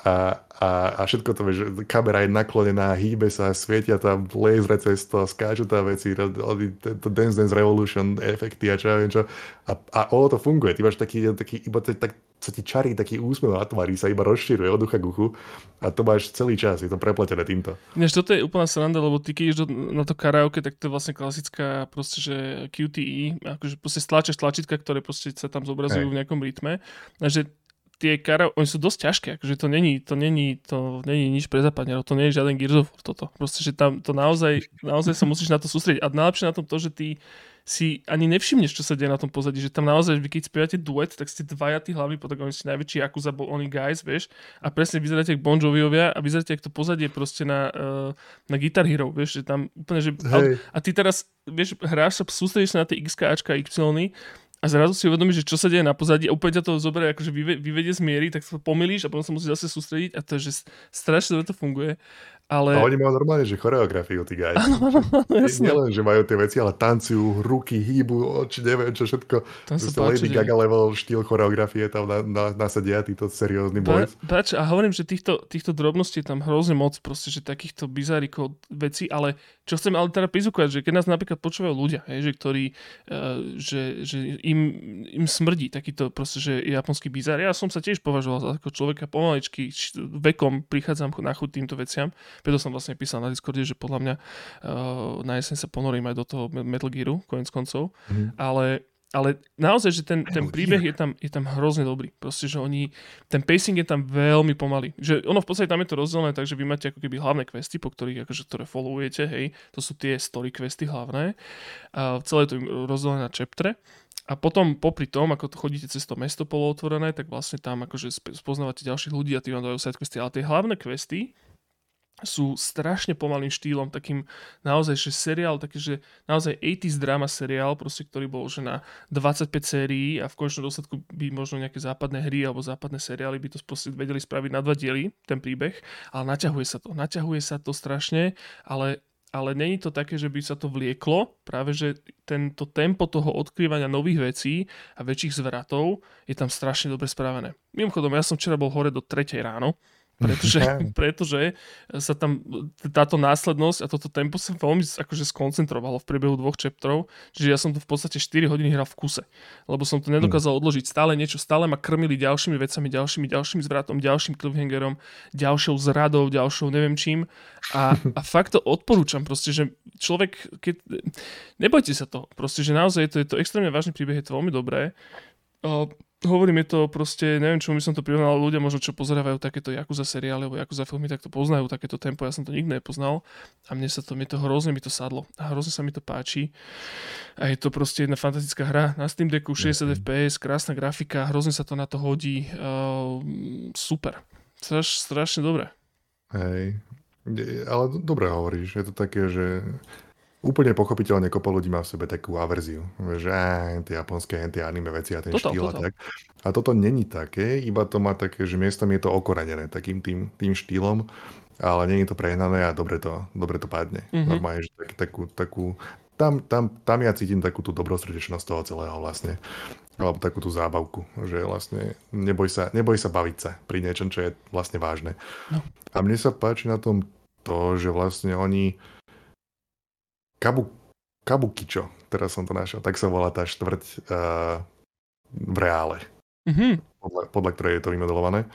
a, a, a všetko to, že kamera je naklonená, hýbe sa, svietia tam laser cez to, skáču tam veci, to Dance Dance Revolution efekty a čo ja viem čo. A, a ono to funguje, ty máš taký, taký iba tak, sa ti čarí taký úsmev na tvári, sa iba rozširuje od ducha k uchu a to máš celý čas, je to prepletené týmto. Než toto je úplná sranda, lebo ty keď ideš na to karaoke, tak to je vlastne klasická proste, že QTE, akože proste stlačaš tlačítka, ktoré proste sa tam zobrazujú hey. v nejakom rytme. Že tie karaoke, oni sú dosť ťažké, akože to není, to není, to není nič pre zapadnerov, to nie je žiaden Gears of War toto. Proste, že tam to naozaj, naozaj sa musíš na to sústrediť. A najlepšie na tom to, že ty si ani nevšimneš, čo sa deje na tom pozadí, že tam naozaj, vy keď spievate duet, tak ste dvaja tí hlavní protagonisti, najväčší Akuza bol oni guys, vieš, a presne vyzeráte ako Bon Joviovia a vyzeráte ako to pozadie proste na, uh, na Guitar Hero, vieš, že tam úplne, že... Hey. A, a ty teraz, vieš, hráš sa, sústredíš sa na tie X, Ačka, Y a zrazu si uvedomíš, že čo sa deje na pozadí a úplne ťa to zoberie, akože vyvedie z miery, tak sa pomýliš a potom sa musíš zase sústrediť a to je, že strašne dobre to funguje. Ale... A oni majú normálne, že choreografiu, tí guys. Nielen, že majú tie veci, ale tancujú, ruky, hýbu, oči, neviem čo všetko. Tam sa páči, Lady Gaga level štýl choreografie tam na, na, nasadia títo seriózny boys. Páč, a hovorím, že týchto, týchto drobností je tam hrozne moc, proste, že takýchto bizárikov veci, ale čo chcem ale teda prizúkovať, že keď nás napríklad počúvajú ľudia, hej, že ktorí, uh, že, že im, im smrdí takýto proste, že japonský bizár. Ja som sa tiež považoval za ako človeka pomaličky, vekom prichádzam na chuť týmto veciam preto som vlastne písal na Discorde, že podľa mňa uh, na jeseň sa ponorím aj do toho Metal Gearu, konec koncov, mm. ale ale naozaj, že ten, ten príbeh je tam, je tam hrozne dobrý. Proste, že oni, ten pacing je tam veľmi pomalý. Že ono v podstate tam je to rozdelené, takže vy máte ako keby hlavné questy, po ktorých akože, ktoré followujete, hej, to sú tie story questy hlavné. A celé to je rozdelené na chaptre. A potom popri tom, ako to chodíte cez to mesto polootvorené, tak vlastne tam akože spoznávate ďalších ľudí a tí vám dajú side questy. Ale tie hlavné questy, sú strašne pomalým štýlom, takým naozaj, že seriál, taký, že naozaj 80s drama seriál, proste, ktorý bol že na 25 sérií a v konečnom dôsledku by možno nejaké západné hry alebo západné seriály by to proste vedeli spraviť na dva diely, ten príbeh, ale naťahuje sa to, naťahuje sa to strašne, ale ale není to také, že by sa to vlieklo, práve že tento tempo toho odkrývania nových vecí a väčších zvratov je tam strašne dobre spravené. Mimochodom, ja som včera bol hore do 3 ráno, <laughs> pretože, pretože sa tam táto následnosť a toto tempo sa veľmi akože skoncentrovalo v priebehu dvoch chapterov, čiže ja som to v podstate 4 hodiny hral v kuse, lebo som to nedokázal odložiť. Stále niečo, stále ma krmili ďalšími vecami, ďalšími, ďalším zvratom, ďalším cliffhangerom, ďalšou zradou, ďalšou neviem čím a, a fakt to odporúčam proste, že človek, keď, nebojte sa to, proste, že naozaj to, je to extrémne vážny príbeh, je to veľmi dobré. Hovorím, je to proste, neviem, čo by som to prirovnal, ľudia možno, čo pozerávajú takéto Yakuza seriály alebo Yakuza filmy, tak to poznajú takéto tempo, ja som to nikdy nepoznal. A mne sa to, mne to hrozne mi to sadlo a hrozne sa mi to páči. A je to proste jedna fantastická hra na Steam Decku, 60 fps, krásna grafika, hrozne sa to na to hodí, uh, super, Straš, strašne dobré. Hej, ale dobre hovoríš, je to také, že úplne pochopiteľne kopa ľudí má v sebe takú averziu, že tie japonské, tie anime veci a ten toto, štýl toto. a tak. A toto není také, iba to má také, že miestom je to okorenené takým tým, tým štýlom, ale není to prehnané a dobre to, dobre to padne. Mm-hmm. Normálne, že tak, takú, takú tam, tam, tam ja cítim takú tú dobrosrdečnosť toho celého vlastne. alebo takú tú zábavku, že vlastne neboj sa, neboj sa baviť sa pri niečom, čo je vlastne vážne. No. A mne sa páči na tom to, že vlastne oni Kabu, Kabukičo, teraz som to našiel, tak sa volá tá štvrť uh, v reále, mm-hmm. podľa, podľa ktorej je to vymodelované.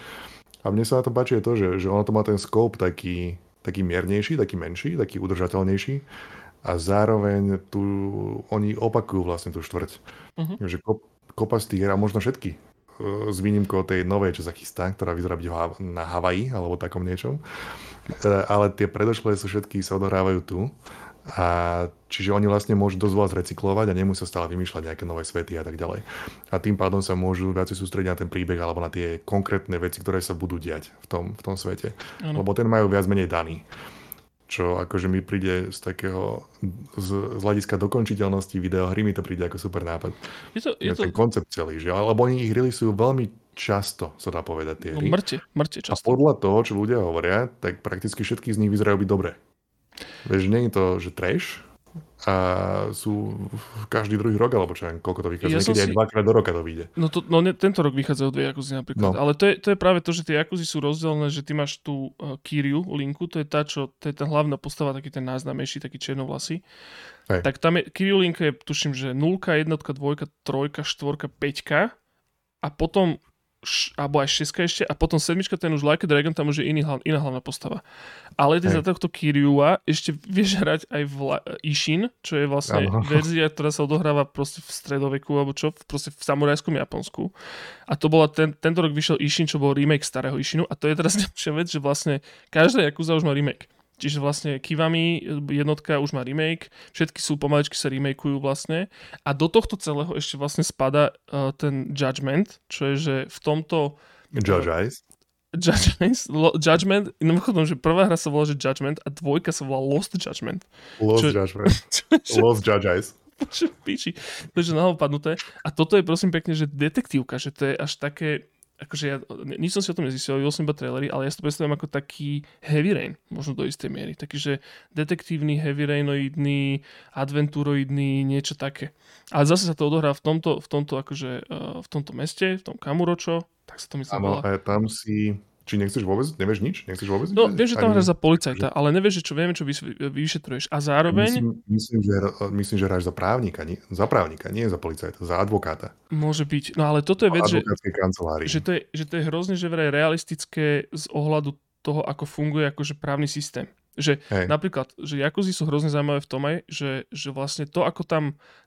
A mne sa na to páči je to, že, že ono to má ten scope taký, taký miernejší, taký menší, taký udržateľnejší a zároveň tu oni opakujú vlastne tú štvrť. Uh-huh. Že kop, kopa z tých a možno všetky, e, s výnimkou tej novej, čo sa chystá, ktorá vyzerá byť na Havaji alebo takom niečom. E, ale tie predošlé sú všetky sa odohrávajú tu. A čiže oni vlastne môžu dosť veľa zrecyklovať a nemusia stále vymýšľať nejaké nové svety a tak ďalej. A tým pádom sa môžu viacej sústrediť na ten príbeh alebo na tie konkrétne veci, ktoré sa budú diať v tom, v tom svete. Ano. Lebo ten majú viac menej daný čo akože mi príde z takého, z, z hľadiska dokončiteľnosti videohry mi to príde ako super nápad. Je to, je to... Ten koncept celý, že? Lebo oni ich releasujú veľmi často, sa dá povedať tie no, hry. Mŕte, mŕte často. A podľa toho, čo ľudia hovoria, tak prakticky všetky z nich vyzerajú byť dobré. Vieš, nie je to, že trash, a sú každý druhý rok, alebo čo koľko to vychádza. Ja Niekedy si... aj dvakrát do roka to vyjde. No, to, no ne, tento rok vychádzajú dve Jakuzy napríklad. No. Ale to je, to je práve to, že tie Jakuzy sú rozdelené, že ty máš tú uh, Kiryu linku, to je tá, čo, to je tá hlavná postava, taký ten najznámejší, taký černovlasý. Hej. Tak tam je, Kiryu linka je, tuším, že 0, 1, 2, 3, 4, 5 a potom alebo aj 6 ešte a potom sedmička ten už Like a Dragon, tam už je iný, iná hlavná postava. Ale ty za tohto Kiryua ešte vieš hrať aj v La- Ishin, čo je vlastne ano. <laughs> verzia, ktorá sa odohráva proste v stredoveku alebo čo, proste v samurajskom Japonsku. A to bola ten, tento rok vyšiel Ishin, čo bol remake starého Ishinu a to je teraz <laughs> ďalšia vec, že vlastne každá Yakuza už má remake. Čiže vlastne Kivami jednotka už má remake, všetky sú pomaličky sa remakeujú vlastne a do tohto celého ešte vlastne spada uh, ten Judgment, čo je, že v tomto... Judge Eyes. Judge Eyes, lo, Judgment, mimochodom, že prvá hra sa volá, že Judgment a dvojka sa volá Lost Judgment. Lost čo, Judgment. <laughs> Čo, Lost Judge Eyes. <laughs> Čo píči. To je nahopadnuté. A toto je prosím pekne, že detektívka, že to je až také akože ja, nič som si o tom nezistil, videl som iba trailery, ale ja si to predstavím ako taký heavy rain, možno do istej miery. Taký, že detektívny, heavy rainoidný, adventúroidný, niečo také. Ale zase sa to odohrá v tomto, v tomto, akože, uh, v tomto meste, v tom Kamuročo, tak sa to myslím. Áno, tam si či nechceš vôbec, nevieš nič? Nechceš vôbec? No, viem, že tam hráš za policajta, ale nevieš, že čo vieme, čo vyšetruješ. A zároveň... Myslím, myslím, že, myslím, že hráš za právnika, nie, za právnika, nie za policajta, za advokáta. Môže byť. No ale toto je vec, že, že, to je, že to je hrozne, že vraj realistické z ohľadu toho, ako funguje akože právny systém. Že Hej. napríklad, že Jakuzy sú hrozne zaujímavé v tom aj, že, že vlastne to, ako tam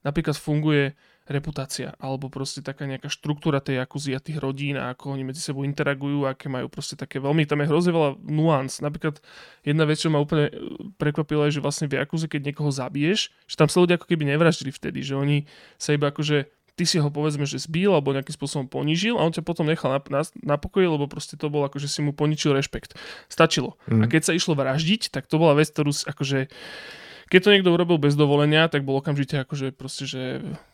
napríklad funguje reputácia, alebo proste taká nejaká štruktúra tej akuzy a tých rodín a ako oni medzi sebou interagujú, aké majú proste také veľmi, tam je hrozne veľa nuans. Napríklad jedna vec, čo ma úplne e, prekvapila, je, že vlastne v akuze, keď niekoho zabiješ, že tam sa ľudia ako keby nevraždili vtedy, že oni sa iba akože ty si ho povedzme, že zbil alebo nejakým spôsobom ponížil a on ťa potom nechal na, na, na pokoji, lebo proste to bolo ako, že si mu poničil rešpekt. Stačilo. Mm. A keď sa išlo vraždiť, tak to bola vec, ktorú akože keď to niekto urobil bez dovolenia, tak bol okamžite akože proste, že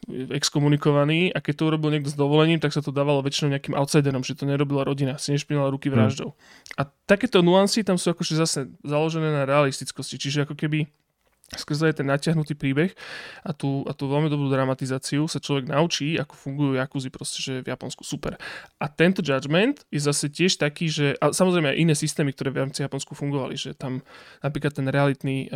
exkomunikovaný a keď to urobil niekto s dovolením, tak sa to dávalo väčšinou nejakým outsiderom, že to nerobila rodina, si nešpinala ruky vraždou. Hmm. A takéto nuancy tam sú akože zase založené na realistickosti, čiže ako keby skrze ten natiahnutý príbeh a tú, a tú veľmi dobrú dramatizáciu sa človek naučí, ako fungujú Jakuzy proste, že v Japonsku super. A tento Judgment je zase tiež taký, že a samozrejme aj iné systémy, ktoré v Japonsku fungovali, že tam napríklad ten realitný,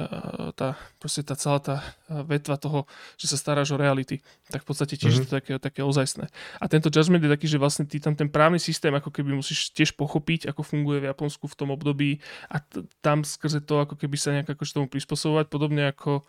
tá, proste tá celá tá vetva toho, že sa staráš o reality, tak v podstate tiež mm-hmm. je to také, také ozajstné. A tento Judgment je taký, že vlastne ty tam ten právny systém ako keby musíš tiež pochopiť, ako funguje v Japonsku v tom období a t- tam skrze to ako keby sa nejak akože tomu prispôsobovať, podobne ako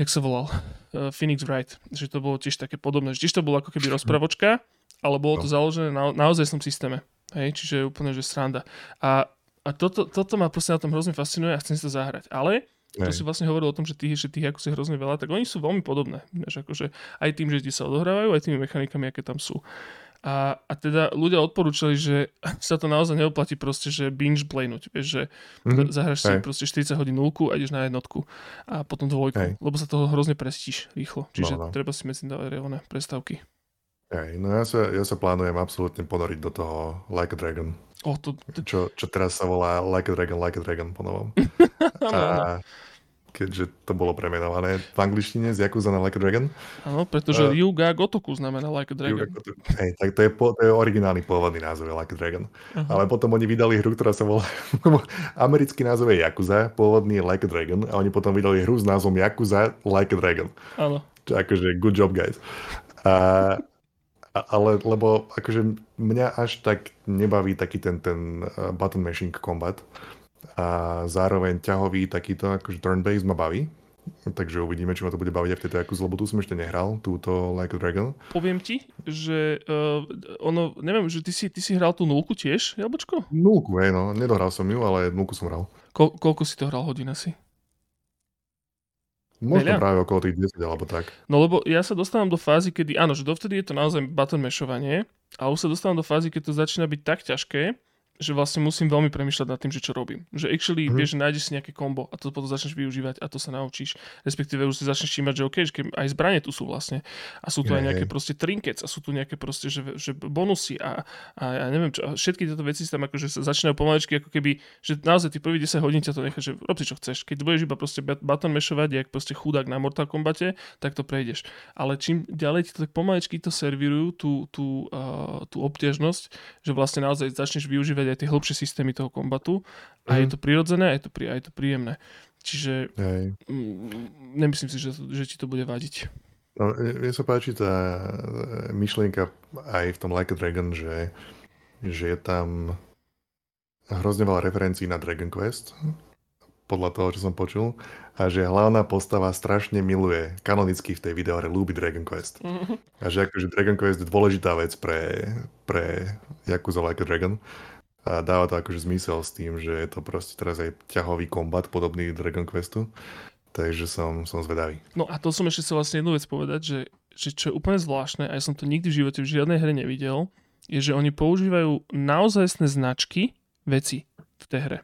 jak sa volal, uh, Phoenix Wright, že to bolo tiež také podobné, že tiež to bolo ako keby rozpravočka, ale bolo to no. založené na, naozaj som systéme, hej, čiže úplne, že sranda. A, a toto, toto ma proste na tom hrozne fascinuje a chcem si to zahrať, ale to Hej. si vlastne hovoril o tom, že tých, že tých ako si hrozne veľa, tak oni sú veľmi podobné. Než akože aj tým, že sa odohrávajú, aj tými mechanikami, aké tam sú. A, a teda ľudia odporúčali, že <laughs> sa to naozaj neoplatí proste, že binge playnúť, vieš, že mm-hmm. zahraš si proste 40 hodín nulku a ideš na jednotku a potom dvojku, Hej. lebo sa toho hrozne prestíš rýchlo. Čiže no, no. treba si medzi dávať reálne prestávky. Hej, no ja sa, ja sa plánujem absolútne ponoriť do toho Like a Dragon. Oh, to, to... Čo, čo teraz sa volá Like a Dragon, Like a Dragon po novom. <laughs> a, keďže to bolo premenované v angličtine z Yakuza na Like a Dragon. Áno, pretože uh, Ryuga Gotoku znamená Like a Dragon. hej, tak to je, po, to je originálny pôvodný názov, Like a Dragon. Uh-huh. Ale potom oni vydali hru, ktorá sa volá... <laughs> americký názov je Yakuza, pôvodný je Like a Dragon a oni potom vydali hru s názvom Yakuza Like a Dragon. Áno. Čo akože good job, guys. A, ale lebo akože mňa až tak nebaví taký ten, ten uh, button mashing combat a zároveň ťahový takýto akože turn-based ma baví. Takže uvidíme, či ma to bude baviť aj v tejto Yakuza, lebo tu som ešte nehral, túto Like a Dragon. Poviem ti, že uh, ono, neviem, že ty si, ty si hral tú nulku tiež, Jablčko? Nulku, hej, no. Nedohral som ju, ale nulku som hral. Ko- koľko si to hral hodín asi? Možno Veľa? práve okolo tých 10 alebo tak. No lebo ja sa dostávam do fázy, kedy, áno, že dovtedy je to naozaj button mešovanie, a už sa dostávam do fázy, keď to začína byť tak ťažké, že vlastne musím veľmi premyšľať nad tým, že čo robím. Že actually mm. vieš, nájdeš si nejaké kombo a to potom začneš využívať a to sa naučíš. Respektíve už si začneš všímať, že OK, že aj zbranie tu sú vlastne. A sú tu aj nejaké proste trinkets a sú tu nejaké proste, že, že bonusy a, a ja neviem čo. A všetky tieto veci tam akože sa začínajú pomaličky ako keby, že naozaj tí prvý 10 hodín ťa to nechá, že rob si čo chceš. Keď budeš iba proste button mešovať, jak proste chudák na Mortal Kombate, tak to prejdeš. Ale čím ďalej ti to tak pomaličky to servírujú, tú, tú, uh, tú obťažnosť, že vlastne naozaj začneš využívať aj tie hĺbšie systémy toho kombatu a mm. je mhm. to prirodzené a je to, a je to príjemné. Čiže Hej. M- nemyslím si, že, že ti to bude vadiť. No, mne sa páči tá myšlienka aj v tom Like a Dragon, že, že je tam hrozne veľa referencií na Dragon Quest, podľa toho, čo som počul, a že hlavná postava strašne miluje, kanonicky v tej videohre ľúbi Dragon Quest. Mm-hmm. A že akože Dragon Quest je dôležitá vec pre, pre Yakuza Like a Dragon. A dáva to akože zmysel s tým, že je to proste teraz aj ťahový kombat podobný Dragon Questu. Takže som, som zvedavý. No a to som ešte chcel vlastne jednu vec povedať, že, že čo je úplne zvláštne, a ja som to nikdy v živote v žiadnej hre nevidel, je, že oni používajú naozajstné značky veci v tej hre.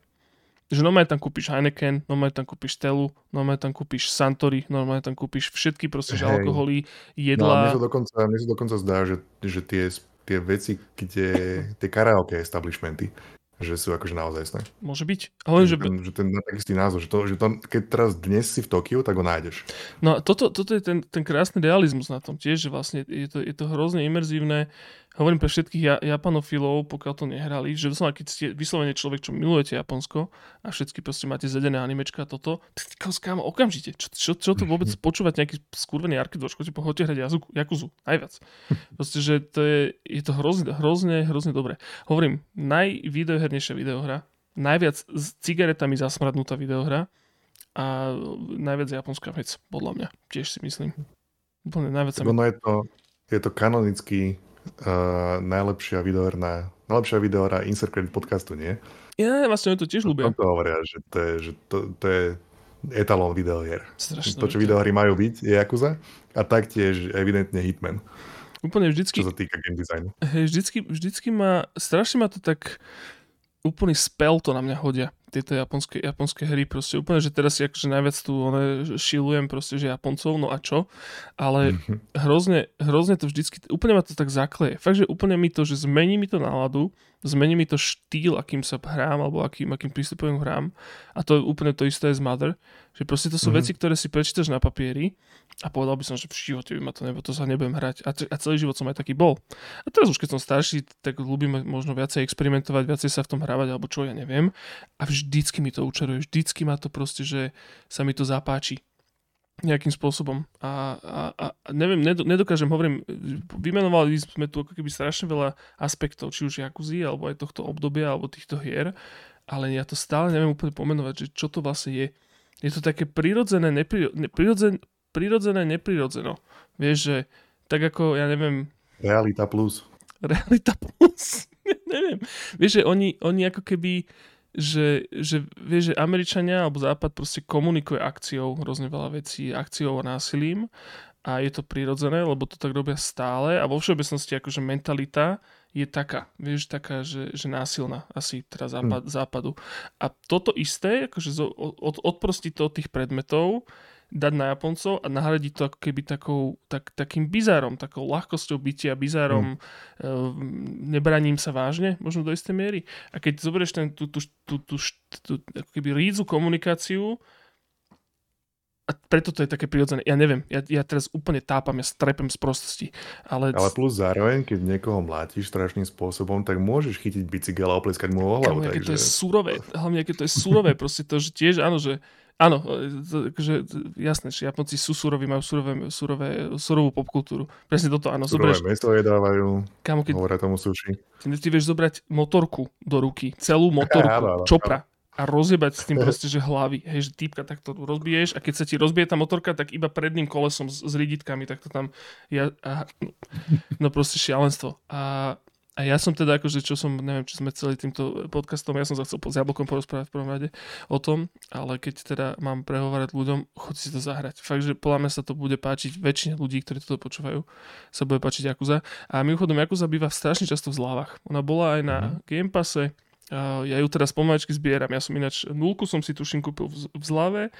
Že normálne tam kúpiš Heineken, normálne tam kúpiš Stelu, normálne tam kúpiš Santori, normálne tam kúpiš všetky proste, že alkoholy, jedla. No, mne sa dokonca, mne sa dokonca zdá, že, že tie tie veci, kde tie karaoke establishmenty, že sú akože naozaj Môže byť. Ale že, ten, že ten istý názov, že, to, že to, keď teraz dnes si v Tokiu, tak ho nájdeš. No toto, toto je ten, ten krásny realizmus na tom tiež, že vlastne je to, je to hrozne imerzívne hovorím pre všetkých ja, Japanofilov, pokiaľ to nehrali, že doslova, keď ste vyslovene človek, čo milujete Japonsko a všetky proste máte zedené animečka a toto, tak kámo, okamžite, čo, čo, čo to vôbec <laughs> počúvať nejaký skurvený arkidoč, chodite, pohodte hrať jazuku, Jakuzu, najviac. <laughs> Proste, že to je, je to hrozne, hrozne, hrozne dobré. Hovorím, najvideohernejšia videohra, najviac s cigaretami zasmradnutá videohra a najviac japonská vec, podľa mňa, tiež si myslím. Úplne najviac sa mi... je to, je to kanonický uh, najlepšia videoherná, najlepšia videohra Insert Credit podcastu, nie? Ja, vlastne to tiež ľúbia. To hovoria, že to je, že to, to je etalón videohier. Strašne to, čo videohry majú byť, je Yakuza a taktiež evidentne Hitman. Úplne vždycky. Čo sa týka game designu. Hej, vždycky, vždycky ma, strašne ma to tak úplný spell to na mňa hodia tieto japonské, japonské hry, proste úplne, že teraz si akože najviac tu one, šilujem proste, že Japoncov, no a čo, ale mm-hmm. hrozne, hrozne to vždycky, úplne ma to tak zakleje. Fakt, že úplne mi to, že zmení mi to náladu, zmení mi to štýl, akým sa hrám, alebo akým, akým prístupujem hrám a to je úplne to isté z Mother, že proste to sú mm-hmm. veci, ktoré si prečítaš na papieri a povedal by som, že v živote by ma to nebo, to sa nebudem hrať a, a celý život som aj taký bol. A teraz už keď som starší, tak ľúbim možno viacej experimentovať, viacej sa v tom hrávať, alebo čo, ja neviem. A vždycky mi to učaruje, vždycky ma to proste, že sa mi to zapáči nejakým spôsobom. A, a, a neviem, nedokážem, hovorím, vymenovali sme tu ako keby strašne veľa aspektov, či už Jakuzy, alebo aj tohto obdobia, alebo týchto hier, ale ja to stále neviem úplne pomenovať, že čo to vlastne je je to také prirodzené, nepri, prirodzen, prirodzené, neprirodzeno. Vieš, že tak ako, ja neviem... Realita plus. Realita plus. <laughs> neviem. Vieš, že oni, oni ako keby že, že vieš, že Američania alebo Západ proste komunikuje akciou hrozne veľa vecí, akciou a násilím a je to prirodzené, lebo to tak robia stále a vo všeobecnosti akože mentalita je taká, vieš, taká, že, že násilná asi teda západ, hmm. západu. A toto isté, akože od, odprostiť to od tých predmetov, dať na Japoncov a nahradiť to ako keby takou, tak, takým bizárom, takou ľahkosťou bytia, bizárom, hmm. e, nebraním sa vážne, možno do istej miery. A keď zoberieš ten, tú, tú, tú, tú, tú, ako keby rídzu komunikáciu, a preto to je také prirodzené. Ja neviem, ja, ja teraz úplne tápam, ja strepem z prostosti. Ale... ale plus zároveň, keď niekoho mlátiš strašným spôsobom, tak môžeš chytiť bicykel a opleskať mu o hlavu. Kamu, takže... to je surové, hlavne aké to je surové, <laughs> proste to, že tiež, áno, že Áno, to, akože, jasné, že Japonci sú suroví, majú surové, surové, surovú popkultúru. Presne toto, áno. Surové zoberieš, meso jedávajú, kamo, keď, hovoria tomu suši. Ty, ty vieš zobrať motorku do ruky, celú <laughs> motorku, čopra, a rozjebať s tým <laughs> proste, že hlavy. Hej, že týpka takto rozbiješ a keď sa ti rozbije tá motorka, tak iba predným kolesom s, s riditkami, tak to tam ja, a, no proste šialenstvo. A, a ja som teda akože, čo som, neviem, či sme celý týmto podcastom, ja som sa chcel s Jablkom porozprávať v prvom rade o tom, ale keď teda mám prehovárať ľuďom, choď si to zahrať. Fakt, že podľa mňa sa to bude páčiť väčšine ľudí, ktorí toto počúvajú, sa bude páčiť Jakuza. A mimochodom, Jakuza býva strašne často v zlávach. Ona bola aj na mm-hmm. Game Passe, ja ju teraz pomaličky zbieram. Ja som ináč nulku som si tuším kúpil v zlave.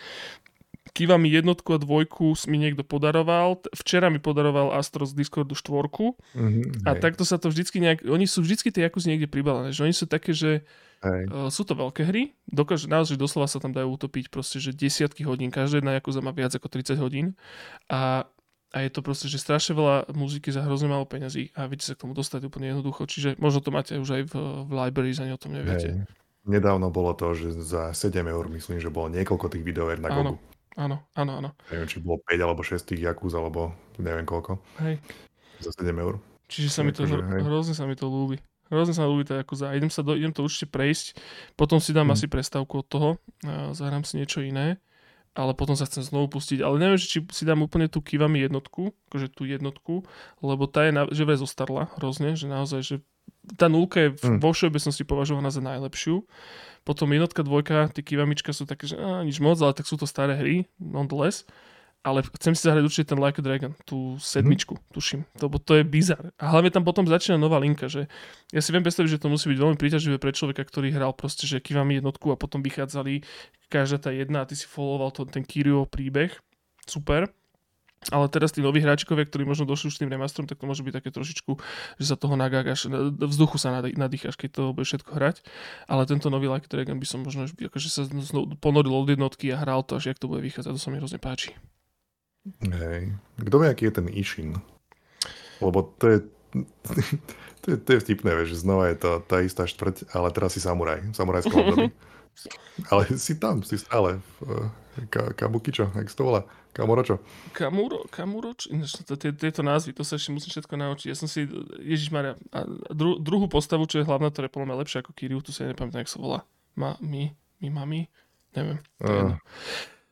Kiva mi jednotku a dvojku mi niekto podaroval. Včera mi podaroval Astro z Discordu štvorku. Mm-hmm, a hej. takto sa to vždycky nejak... Oni sú vždycky tie Jakuzy niekde pribalené. Že oni sú také, že Uh, sú to veľké hry. Dokáže, naozaj doslova sa tam dajú utopiť proste, že desiatky hodín. Každá jedna Jakuza má viac ako 30 hodín. A a je to proste, že strašne veľa muziky za hrozne málo peňazí a viete sa k tomu dostať úplne jednoducho. Čiže možno to máte už aj v, v library, ani o tom neviete. Hej. Nedávno bolo to, že za 7 eur myslím, že bolo niekoľko tých videoer na Gogu. Áno, áno, áno. Neviem, či bolo 5 alebo 6 tých Jakuz, alebo neviem koľko. Hej. Za 7 eur. Čiže sa mi to, hej. hrozne sa mi to ľúbi. Hrozne sa ľúbi to Jakuza. Idem, sa do, idem to určite prejsť, potom si dám hmm. asi prestávku od toho zahrám si niečo iné ale potom sa chcem znovu pustiť. Ale neviem, či si dám úplne tú Kivami jednotku, akože tú jednotku, lebo tá je, na, že vraj zostarla hrozne, že naozaj, že tá nulka je mm. vo všeobecnosti považovaná za najlepšiu. Potom jednotka, dvojka, tie Kivamička sú také, že á, nič moc, ale tak sú to staré hry, nonetheless ale chcem si zahrať určite ten Like a Dragon, tú sedmičku, mm. tuším, lebo to je bizar. A hlavne tam potom začína nová linka, že ja si viem predstaviť, že to musí byť veľmi príťažlivé pre človeka, ktorý hral proste, že kývami jednotku a potom vychádzali každá tá jedna a ty si followoval to, ten Kirio príbeh. Super. Ale teraz tí noví hráčkovia, ktorí možno došli už tým remasterom, tak to môže byť také trošičku, že sa toho nagágaš, vzduchu sa nadýcháš, keď to bude všetko hrať. Ale tento nový Like Dragon by som možno akože sa ponoril od jednotky a hral to, až jak to bude vychádzať. To sa mi hrozne páči. Hej. Kto vie, aký je ten Ishin? Lebo to je, <laughs> to je, to je vtipné, vieš, že znova je to tá istá štvrť, ale teraz si samuraj, samurajská období. <laughs> ale si tam, si stále v ka, Kabukičo, jak to volá? Kamoročo. Kamuro, Kamuroč, tieto názvy, to sa ešte musím všetko naučiť. Ja som si, Ježiš Maria, dru, druhú postavu, čo je hlavná, ktorá je podľa mňa lepšia ako Kiryu, tu sa ja nepamätám, jak sa volá. Ma, mi, mi, mami, neviem. Uh,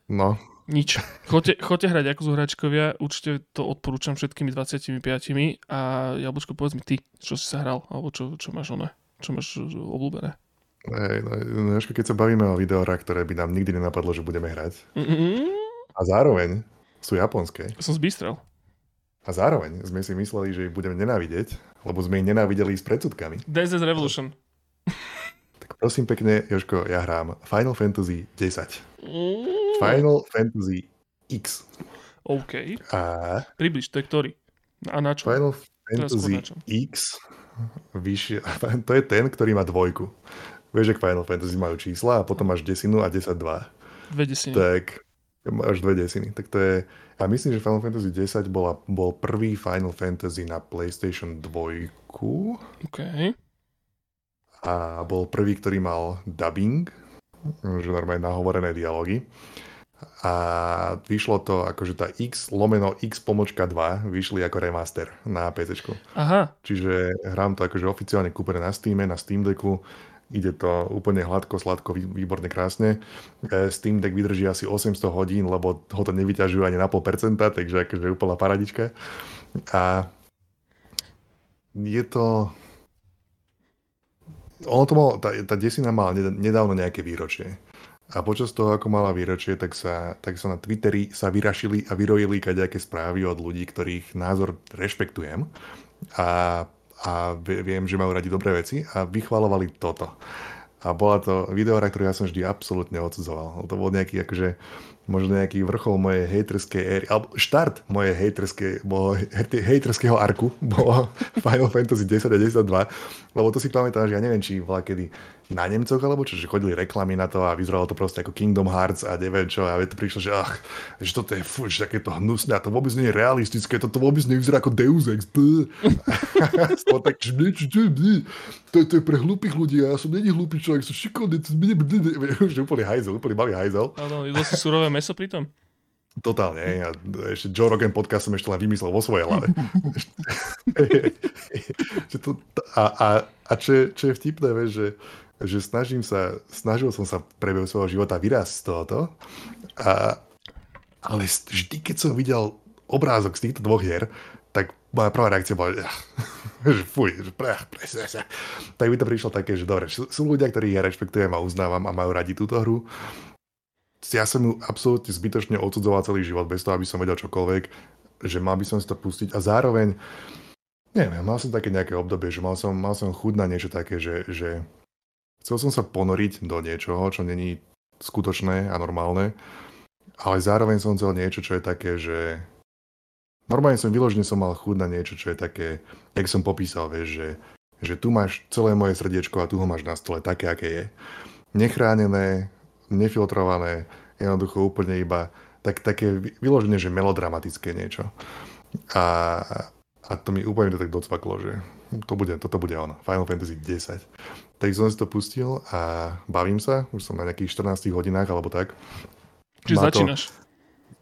no, nič. Choďte, choďte hrať ako hráčkovia, určite to odporúčam všetkými 25 a Jablčko, povedz mi ty, čo si sa hral, alebo čo, čo máš ono, čo máš obľúbené. Hej, no, no, keď sa bavíme o videorách, ktoré by nám nikdy nenapadlo, že budeme hrať. Mm-hmm. A zároveň sú japonské. Som zbystrel. A zároveň sme si mysleli, že ich budeme nenávidieť, lebo sme ich nenávideli s predsudkami. This is Revolution. Tak prosím pekne, Joško, ja hrám Final Fantasy 10. Mm. Final Fantasy X. OK. A... Približ, to je ktorý? A na čo? Final Fantasy X vyšiel, <laughs> to je ten, ktorý má dvojku. Vieš, že Final Fantasy majú čísla a potom máš desinu a 10 2. Dve desiny. Tak máš dve desiny. Tak to je, a myslím, že Final Fantasy 10 bola, bol prvý Final Fantasy na PlayStation 2. OK. A bol prvý, ktorý mal dubbing, že normálne nahovorené dialógy. A vyšlo to akože tá X lomeno X pomočka 2 vyšli ako remaster na PC. Aha. Čiže hrám to akože oficiálne kúpené na Steam, na Steam Decku. Ide to úplne hladko, sladko, výborne, krásne. E, Steam Deck vydrží asi 800 hodín, lebo ho to nevyťažujú ani na pol percenta, takže akože úplná paradička. A je to ono to malo, tá, tá desina mala nedávno nejaké výročie. A počas toho, ako mala výročie, tak sa, tak sa na Twitteri sa vyrašili a vyrojili kadejaké správy od ľudí, ktorých názor rešpektujem. A, a viem, že majú radi dobré veci a vychvalovali toto. A bola to videohra, ktorú ja som vždy absolútne odsudzoval. To bol nejaký akože možno nejaký vrchol mojej hejterskej éry, alebo štart mojej hejterskej, hejterského arku <laughs> bolo Final Fantasy 10 a 10 2, lebo to si pamätám, že ja neviem, či bola kedy na Nemcoch, alebo čo, že chodili reklamy na to a vyzeralo to proste ako Kingdom Hearts a neviem čo a to prišlo, že ach, že toto je že takéto hnusné a to vôbec nie je realistické, toto vôbec nevyzerá ako Deus Ex. <laughs> tak, to, to je pre hlúpych ľudí ja som není hlúpy človek, som šikovný, <laughs> že úplne hajzel, úplne malý hajzel. Áno, jedlo si surové meso pritom. Totálne. A ešte Joe Rogan podcast som ešte len vymyslel vo svojej hlave. <laughs> a, a, a čo, čo je vtipné, vieš, že že snažím sa, snažil som sa prebehu svojho života vyrásť z tohoto, a, ale vždy, keď som videl obrázok z týchto dvoch hier, tak moja prvá reakcia bola, <laughs> že fuj, že tak by to prišlo také, že dobre, sú ľudia, ktorých ja rešpektujem a uznávam a majú radi túto hru. Ja som ju absolútne zbytočne odsudzoval celý život bez toho, aby som vedel čokoľvek, že mal by som si to pustiť. A zároveň neviem, mal som také nejaké obdobie, že mal som, mal som chud na niečo také, že, že Chcel som sa ponoriť do niečoho, čo není skutočné a normálne, ale zároveň som chcel niečo, čo je také, že normálne som vyložne som mal chud na niečo, čo je také, jak som popísal, vieš, že, že tu máš celé moje srdiečko a tu ho máš na stole také, aké je. Nechránené, nefiltrované, jednoducho úplne iba tak, také vyložené, že melodramatické niečo. A, a to mi úplne tak docvaklo, že to bude, toto bude ono. Final Fantasy 10. Tak som si to pustil a bavím sa. Už som na nejakých 14 hodinách alebo tak. Čiže má začínaš. To,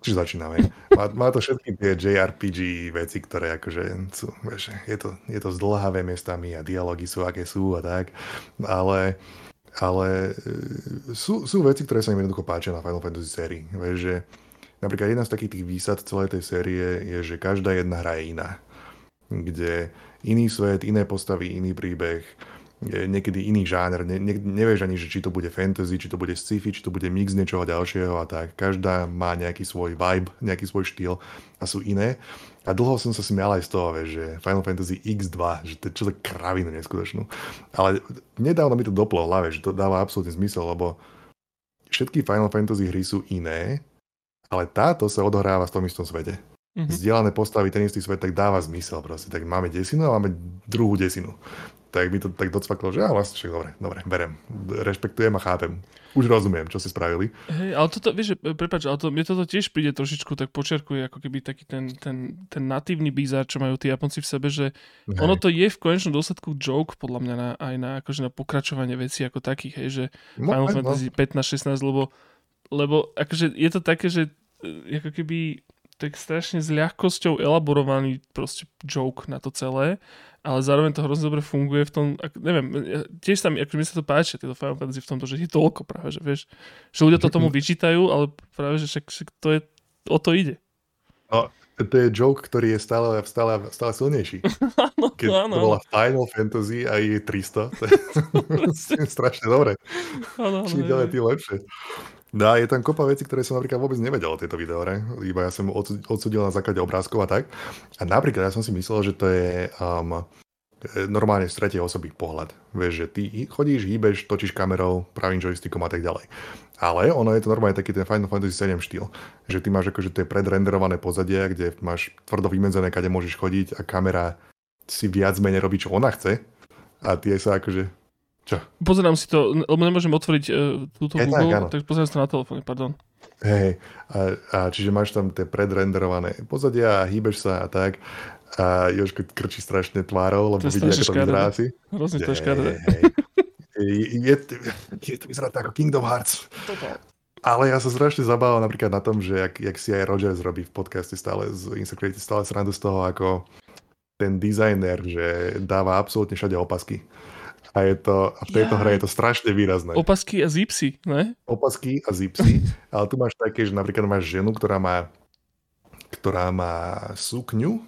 čiže začíname. Má, má to všetky tie JRPG veci, ktoré akože sú, vieš, je to, je to zdlhavé miestami a dialógy sú aké sú a tak. Ale, ale e, sú, sú veci, ktoré sa im jednoducho páčia na Final Fantasy sérii. Vieš, že napríklad jedna z takých tých výsad celej tej série je, že každá jedna hra je iná. Kde iný svet, iné postavy, iný príbeh, niekedy iný žáner, ne, ne, nevieš ani, že či to bude fantasy, či to bude sci-fi, či to bude mix niečoho ďalšieho a tak. Každá má nejaký svoj vibe, nejaký svoj štýl a sú iné. A dlho som sa smial aj z toho, vieš, že Final Fantasy X2, že to je čo za kravinu neskutočnú. Ale nedávno mi to doplo v hlave, že to dáva absolútne zmysel, lebo všetky Final Fantasy hry sú iné, ale táto sa odohráva v tom istom svete mm-hmm. zdieľané postavy, ten istý svet, tak dáva zmysel proste. Tak máme desinu a máme druhú desinu. Tak mi to tak docvaklo, že ja vlastne však dobre, dobre, berem. Rešpektujem a chápem. Už rozumiem, čo ste spravili. Hej, ale toto, vieš, prepáč, ale to, mne toto tiež príde trošičku tak počerkuje, ako keby taký ten, ten, ten natívny bizár, čo majú tí Japonci v sebe, že hej. ono to je v konečnom dôsledku joke, podľa mňa, na, aj na, akože na pokračovanie vecí ako takých, hej, že no, Final no. Fantasy 15-16, lebo, lebo akože je to také, že e, ako keby tak strašne s ľahkosťou elaborovaný proste joke na to celé, ale zároveň to hrozne dobre funguje v tom, ak, neviem, tiež sa mi, akože mi sa to páči, tieto Final Fantasy v tomto, že je toľko práve, že vieš, že ľudia to tomu <laughs> vyčítajú, ale práve, že však, však to je, o to ide. No, to je joke, ktorý je stále, stále, stále silnejší. <laughs> áno, Keď áno. to bola Final Fantasy a je 300, to je <laughs> strašne dobre. Áno, áno, Čím ďalej, tým lepšie. No je tam kopa vecí, ktoré som napríklad vôbec nevedel o tejto videore, iba ja som odsudil na základe obrázkov a tak. A napríklad ja som si myslel, že to je um, normálne z tretej osoby pohľad. Vieš, že ty chodíš, hýbeš, točíš kamerou, pravým joystickom a tak ďalej. Ale ono je to normálne taký ten Final Fantasy 7 štýl, že ty máš akože tie predrenderované pozadie, kde máš tvrdo vymedzené, kade môžeš chodiť a kamera si viac menej robí, čo ona chce a ty sa akože čo? Pozerám si to, lebo nemôžem otvoriť uh, túto je Google, tak, tak pozerám si to na telefóne, pardon. Hej, a, a čiže máš tam tie predrenderované pozadia a hýbeš sa a tak. A Jožko krčí strašne tvárou, lebo vidí, ako to vyzerá asi. Hrozne to je škaredé. Je, je, to vyzerá ako Kingdom Hearts. Toto. Ale ja sa strašne zabávam napríklad na tom, že jak, jak si aj Rogers robí v podcaste stále z Insecurity, stále srandu z toho, ako ten dizajner, že dáva absolútne všade opasky. A, je to, a v tejto ja. hre je to strašne výrazné. Opasky a zipsy, ne? Opasky a zipsy. <laughs> ale tu máš také, že napríklad máš ženu, ktorá má, ktorá má sukňu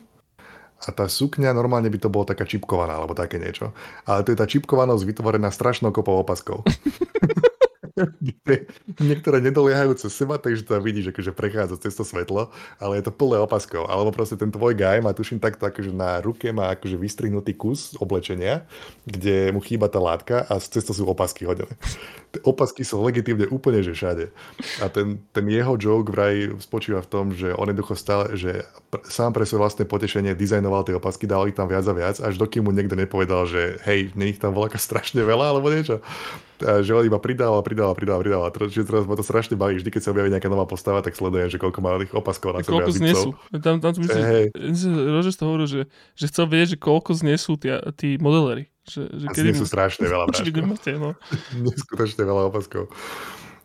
a tá sukňa normálne by to bolo taká čipkovaná alebo také niečo. Ale to je tá čipkovanosť vytvorená strašnou kopou opaskov. <laughs> <laughs> niektoré nedoliehajú cez seba, takže to vidíš, akože prechádza cez to svetlo, ale je to plné opaskov. Alebo proste ten tvoj guy má tuším takto, akože na ruke má akože vystrihnutý kus oblečenia, kde mu chýba tá látka a cez to sú opasky hodené. Tie opasky sú legitímne úplne, že všade. A ten, ten jeho joke vraj spočíva v tom, že on jednoducho stále, že sám pre svoje vlastné potešenie dizajnoval tie opasky, dal ich tam viac a viac, až dokým mu niekto nepovedal, že hej, nie ich tam voľaka strašne veľa, alebo niečo. A že on iba pridával, pridával, pridával, pridával. Čiže teraz ma to strašne baví. Vždy, keď sa objaví nejaká nová postava, tak sledujem, že koľko má tých opaskov na sebe. Koľko znesú. Tam, tam myslím, hey. To hovoril, že, že chcel vedieť, že koľko znesú tí, tí modeleri. Že, že kedy sú strašne veľa. <laughs> Máte, no. <laughs> Neskutočne veľa opaskov.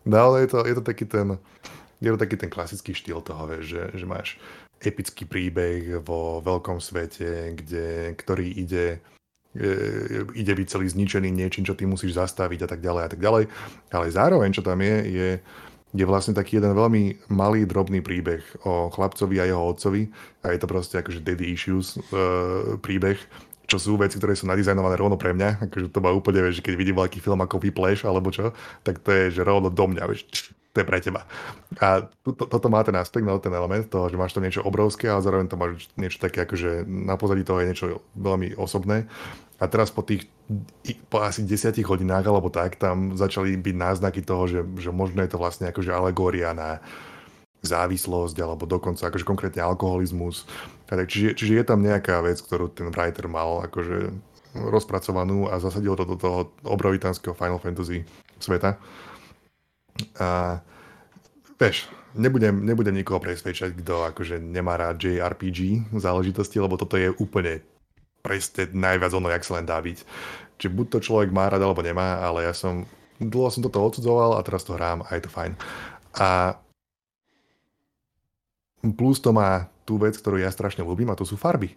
No ale je to, je to taký ten, je to taký ten klasický štýl toho, vieš, že, že máš epický príbeh vo veľkom svete, kde, ktorý ide ide byť celý zničený niečím, čo ty musíš zastaviť a tak ďalej a tak ďalej. Ale zároveň, čo tam je, je, je vlastne taký jeden veľmi malý, drobný príbeh o chlapcovi a jeho otcovi. A je to proste akože daddy issues e, príbeh, čo sú veci, ktoré sú nadizajnované rovno pre mňa, akože to má úplne, vieš, keď vidím veľký film ako Whiplash alebo čo, tak to je, že rovno do mňa, vieš, to je pre teba. A to, to, toto má ten aspekt, no, ten element toho, že máš to niečo obrovské, ale zároveň to máš niečo také, akože na pozadí toho je niečo veľmi osobné. A teraz po tých po asi desiatich hodinách alebo tak, tam začali byť náznaky toho, že, že možno je to vlastne akože alegória na závislosť alebo dokonca akože konkrétne alkoholizmus. Čiže, čiže je tam nejaká vec, ktorú ten writer mal akože rozpracovanú a zasadil to do toho obrovitánskeho Final Fantasy sveta. A vieš, nebudem, nebudem nikoho presvedčať, kto akože nemá rád JRPG záležitosti, lebo toto je úplne presne najviac ono, jak sa len dá byť. Čiže buď to človek má rád, alebo nemá, ale ja som dlho som toto odsudzoval a teraz to hrám a je to fajn. A Plus to má tú vec, ktorú ja strašne ľúbim a to sú farby.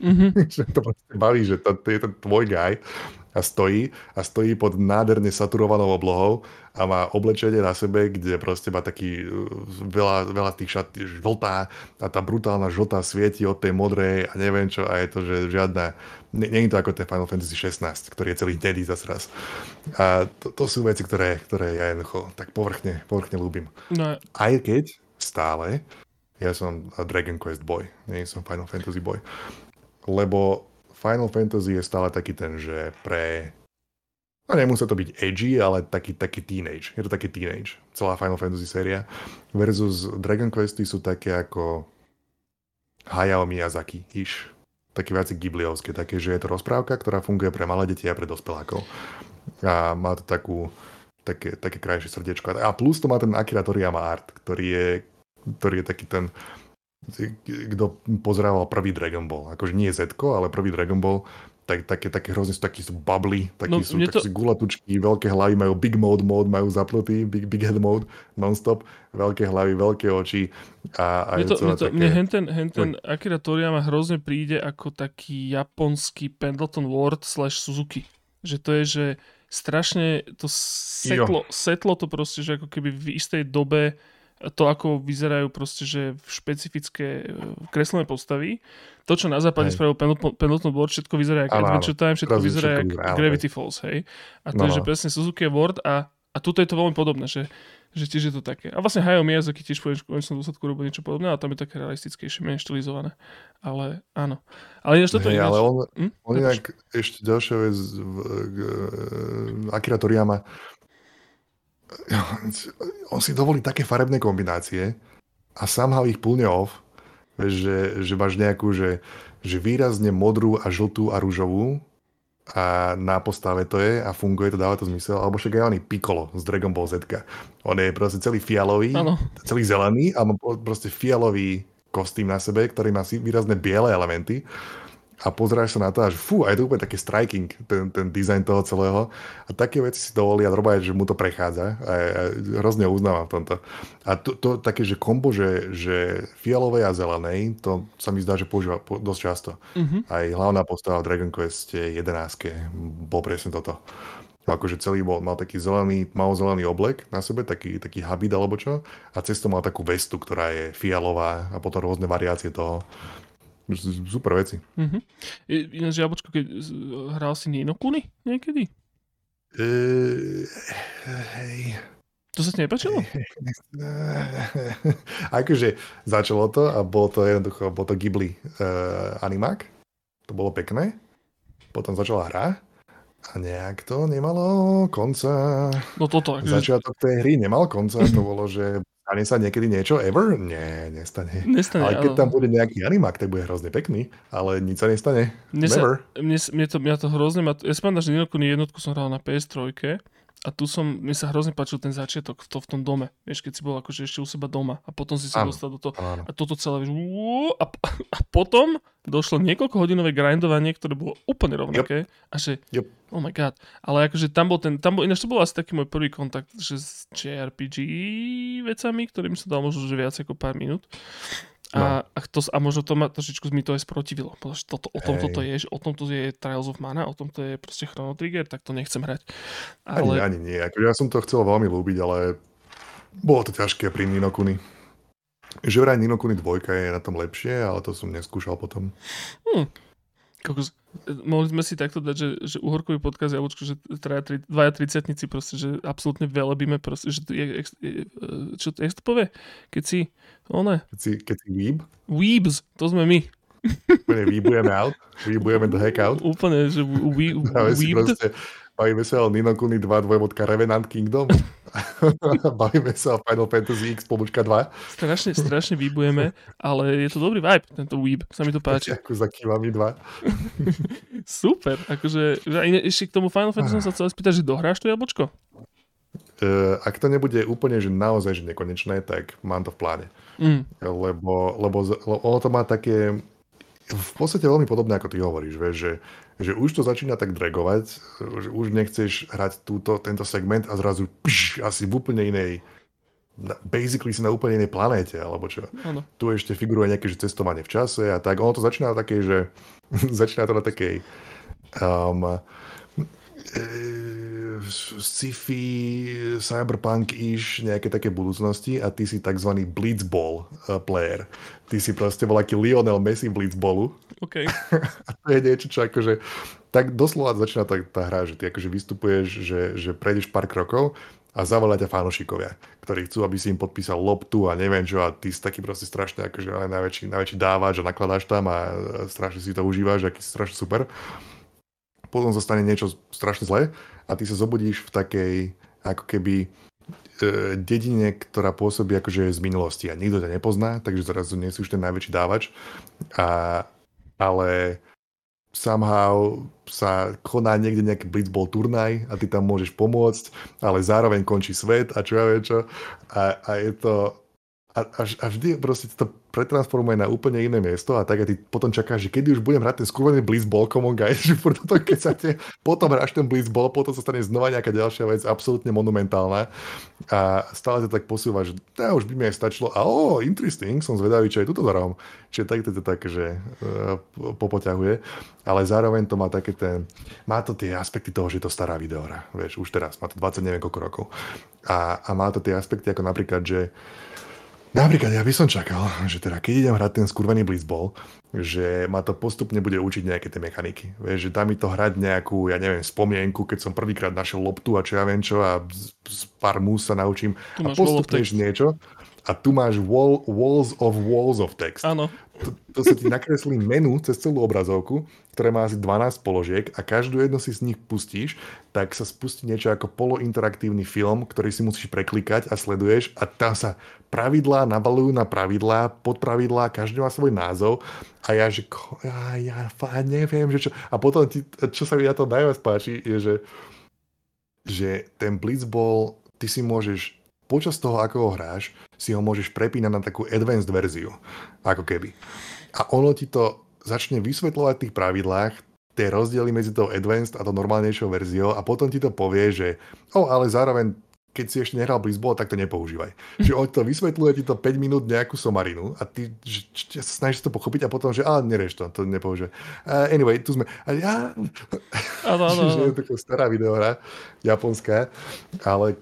Mm-hmm. <laughs> že to baví, že to, to je ten tvoj guy a stojí a stojí pod nádherne saturovanou oblohou a má oblečenie na sebe, kde proste má taký uh, veľa, veľa tých šat, žltá a tá brutálna žltá svieti od tej modrej a neviem čo a je to, že žiadna je to ako ten Final Fantasy 16, ktorý je celý hnedý zase raz. A to, to sú veci, ktoré, ktoré ja jednoducho tak povrchne, povrchne ľúbim. No. Aj keď stále ja som Dragon Quest boy, nie som Final Fantasy boy. Lebo Final Fantasy je stále taký ten, že pre... No nemusí to byť edgy, ale taký, taký teenage. Je to taký teenage. Celá Final Fantasy séria. Versus Dragon Questy sú také ako Hayao Miyazaki iš. Také viac gibliovské. Také, že je to rozprávka, ktorá funguje pre malé deti a pre dospelákov. A má to takú také, také krajšie srdiečko. A plus to má ten Akira Toriyama art, ktorý je ktorý je taký ten, kto pozerával prvý Dragon Ball. Akože nie z ale prvý Dragon Ball, tak, také, také hrozne sú takí sú bubbly, takí no, sú, to... gulatučky, veľké hlavy, majú big mode mode, majú zapnutý, big, big head mode, non-stop, veľké hlavy, veľké oči. A, a mne, to, mne, to, také... mne henten, henten Akira Toriyama hrozne príde ako taký japonský Pendleton Ward slash Suzuki. Že to je, že strašne to setlo, setlo to proste, že ako keby v istej dobe to, ako vyzerajú proste, že špecifické e, kreslené postavy. To, čo na západe spravil Pendleton Board, všetko vyzerá ako Adventure Time, všetko vyzerá ako Gravity Falls, hej. A to no, je, že no. presne Suzuki Ward a, a tuto je to veľmi podobné, že, že tiež je to také. A vlastne Hayao Miyazaki tiež v konečnom dôsledku robí niečo podobné, ale tam je také realistickejšie, menej štilizované. Ale áno. Ale ináč toto hey, ale on, hm? on inak ešte ďalšia vec, Akira Toriyama <laughs> on si dovolí také farebné kombinácie a somehow ich plne off, že, že máš nejakú, že, že výrazne modrú a žltú a rúžovú a na postave to je a funguje to, dáva to zmysel. Alebo však aj oný Piccolo z Dragon Ball Z. On je proste celý fialový, ano. celý zelený a má proste fialový kostým na sebe, ktorý má si výrazné biele elementy a pozráš sa na to a že fú, a je to úplne také striking, ten, ten dizajn toho celého. A také veci si dovolí a robia, že mu to prechádza. A, a hrozne uznávam v tomto. A to, to také, že kombo, že, že fialovej a zelenej, to sa mi zdá, že používa po, dosť často. Mm-hmm. Aj hlavná postava v Dragon Quest 11 bol presne toto. Akože celý bol, mal taký zelený, mal zelený oblek na sebe, taký, taký habit alebo čo. A cez to mal takú vestu, ktorá je fialová a potom rôzne variácie toho super veci. Mm-hmm. Ináč, Jabočko, keď hral si Nino Kuni niekedy? Uh, hej. To sa ti nepačilo? <laughs> akože začalo to a bolo to jednoducho, bol to Ghibli uh, animák. To bolo pekné. Potom začala hra a nejak to nemalo konca. No toto. Akože... Začiatok tej hry nemal konca. to bolo, že stane sa niekedy niečo ever? Nie, nestane. nestane ale keď ale... tam bude nejaký animák, tak bude hrozne pekný, ale nič sa nestane. Mne, Never. Sa, mne, mne, to, mňa to hrozne... Ja si pamätám, že jednotku som hral na PS3 a tu som, mi sa hrozne páčil ten začiatok v, to, v tom dome, vieš, keď si bol akože ešte u seba doma a potom si sa dostal do toho a toto celé, vieš, a, <laughs> a potom došlo niekoľko hodinové grindovanie, ktoré bolo úplne rovnaké yep. a že, yep. oh my god, ale akože tam bol ten, tam bol, ináč to bol asi taký môj prvý kontakt, že s JRPG vecami, ktorým sa dal možno, že viac ako pár minút no. a, to, a možno to ma trošičku mi to aj sprotivilo. Toto, o tom toto je, že o tom to je Trials of Mana, o tom to je proste Chrono Trigger, tak to nechcem hrať. Ale... Ani, ani nie. Ako ja som to chcel veľmi ľúbiť, ale bolo to ťažké pri Ninokuni. Že vraj Ninokuni 2 je na tom lepšie, ale to som neskúšal potom. Hm. Kokos, mohli sme si takto dať, že, že uhorkový podkaz Jablčko, že traja, tri, dvaja tricetníci proste, že absolútne velebíme proste, že je, je, čo, jak to povie? Keď si, one? Keď si, keď si weeb? Weebs, to sme my. Úplne weebujeme out, weebujeme the heck out. Úplne, že we, we, Bavíme sa o Nino Kuni 2, dvojbodka Revenant Kingdom. <laughs> Bavíme sa o Final Fantasy X pomočka 2. Strašne, strašne výbujeme, ale je to dobrý vibe, tento weeb. Sa mi to páči. Ako za Kiwami 2. <laughs> Super. Akože, ešte k tomu Final Fantasy som sa chcel spýtať, že dohráš to jablčko? Uh, ak to nebude úplne, že naozaj že nekonečné, tak mám to v pláne. Mm. Lebo, lebo, lebo ono to má také v podstate veľmi podobné, ako ty hovoríš, vieš, že že už to začína tak dragovať, že už nechceš hrať túto, tento segment a zrazu pš, asi v úplne inej basically si na úplne inej planéte, alebo čo. Ano. Tu ešte figuruje nejaké že cestovanie v čase a tak. Ono to začína na takej, že <laughs> začína to na takej um, e, sci-fi, cyberpunk-ish, nejaké také budúcnosti a ty si tzv. blitzball uh, player. Ty si proste bol aký Lionel Messi blitzballu OK. <laughs> A to je niečo, čo akože, tak doslova začína tá, tá hra, že ty akože vystupuješ, že, že prejdeš pár krokov a zavolá ťa fanošikovia, ktorí chcú, aby si im podpísal loptu a neviem čo a ty si taký proste strašne akože najväčší, najväčší dávač a nakladáš tam a strašne si to užívaš, aký si strašne super. Potom sa stane niečo strašne zlé a ty sa zobudíš v takej ako keby e, dedine, ktorá pôsobí akože z minulosti a nikto ťa nepozná, takže zrazu nie si už ten najväčší dávač a ale somehow sa koná niekde nejaký blitzball turnaj a ty tam môžeš pomôcť, ale zároveň končí svet a čo ja viem čo. A, a je to... A, a, vždy proste to pretransformuje na úplne iné miesto a tak a ty potom čakáš, že kedy už budem hrať ten skurvený blitzball, come on guys, <laughs> že furt to, keď sa te, potom hráš ten blitzball, potom sa stane znova nejaká ďalšia vec, absolútne monumentálna. A stále to tak posúva, že tá, už by mi aj stačilo. A oh, interesting, som zvedavý, čo je tuto zarom. Čiže tak to tak, že uh, popoťahuje, ale zároveň to má také ten, má to tie aspekty toho, že je to stará videohra, vieš, už teraz, má to 20 neviem koľko rokov. A, a má to tie aspekty ako napríklad, že Napríklad ja by som čakal, že teda keď idem hrať ten skurvený blitzball, že ma to postupne bude učiť nejaké tie mechaniky. Vieš, že dá mi to hrať nejakú, ja neviem, spomienku, keď som prvýkrát našiel loptu a čo ja viem čo a z, z pár mús sa naučím. Tu a postupne niečo a tu máš wall, walls of walls of text. Áno. To, to sa ti nakreslí menu cez celú obrazovku ktoré má asi 12 položiek a každú jednu si z nich pustíš, tak sa spustí niečo ako polointeraktívny film, ktorý si musíš preklikať a sleduješ a tam sa pravidlá nabalujú na pravidlá, podpravidlá, každý má svoj názov a ja, že ja, ja fakt neviem, že čo. A potom, ti, čo sa mi na to najviac páči, je, že, že ten Blitzball, ty si môžeš počas toho, ako ho hráš, si ho môžeš prepínať na takú advanced verziu, ako keby. A ono ti to začne vysvetľovať v tých pravidlách tie rozdiely medzi tou advanced a tou normálnejšou verziou a potom ti to povie, že oh, ale zároveň keď si ešte nehral Blizzball, tak to nepoužívaj. <laughs> Čiže on to vysvetľuje ti to 5 minút nejakú somarinu a ty že, sa snažíš to pochopiť a potom, že a nerieš to, to nepoužívaj. Uh, anyway, tu sme. A ja... Ano, ano, ano. je to stará videohra, japonská, ale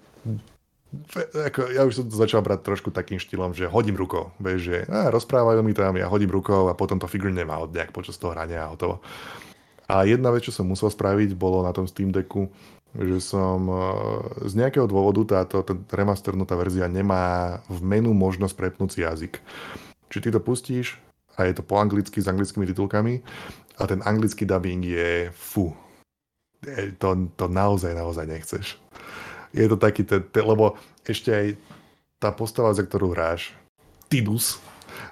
ako, ja už som to začal brať trošku takým štýlom, že hodím rukou. Vieš, že á, rozprávajú mi tam, ja hodím rukou a potom to figurne má nejak počas toho hrania a hotovo. A jedna vec, čo som musel spraviť, bolo na tom Steam Decku, že som eh, z nejakého dôvodu táto remasternutá verzia nemá v menu možnosť prepnúť si jazyk. Či ty to pustíš a je to po anglicky s anglickými titulkami a ten anglický dubbing je fu. To, to naozaj, naozaj nechceš. Je to taký, te, te, lebo ešte aj tá postava, za ktorú hráš, Tidus,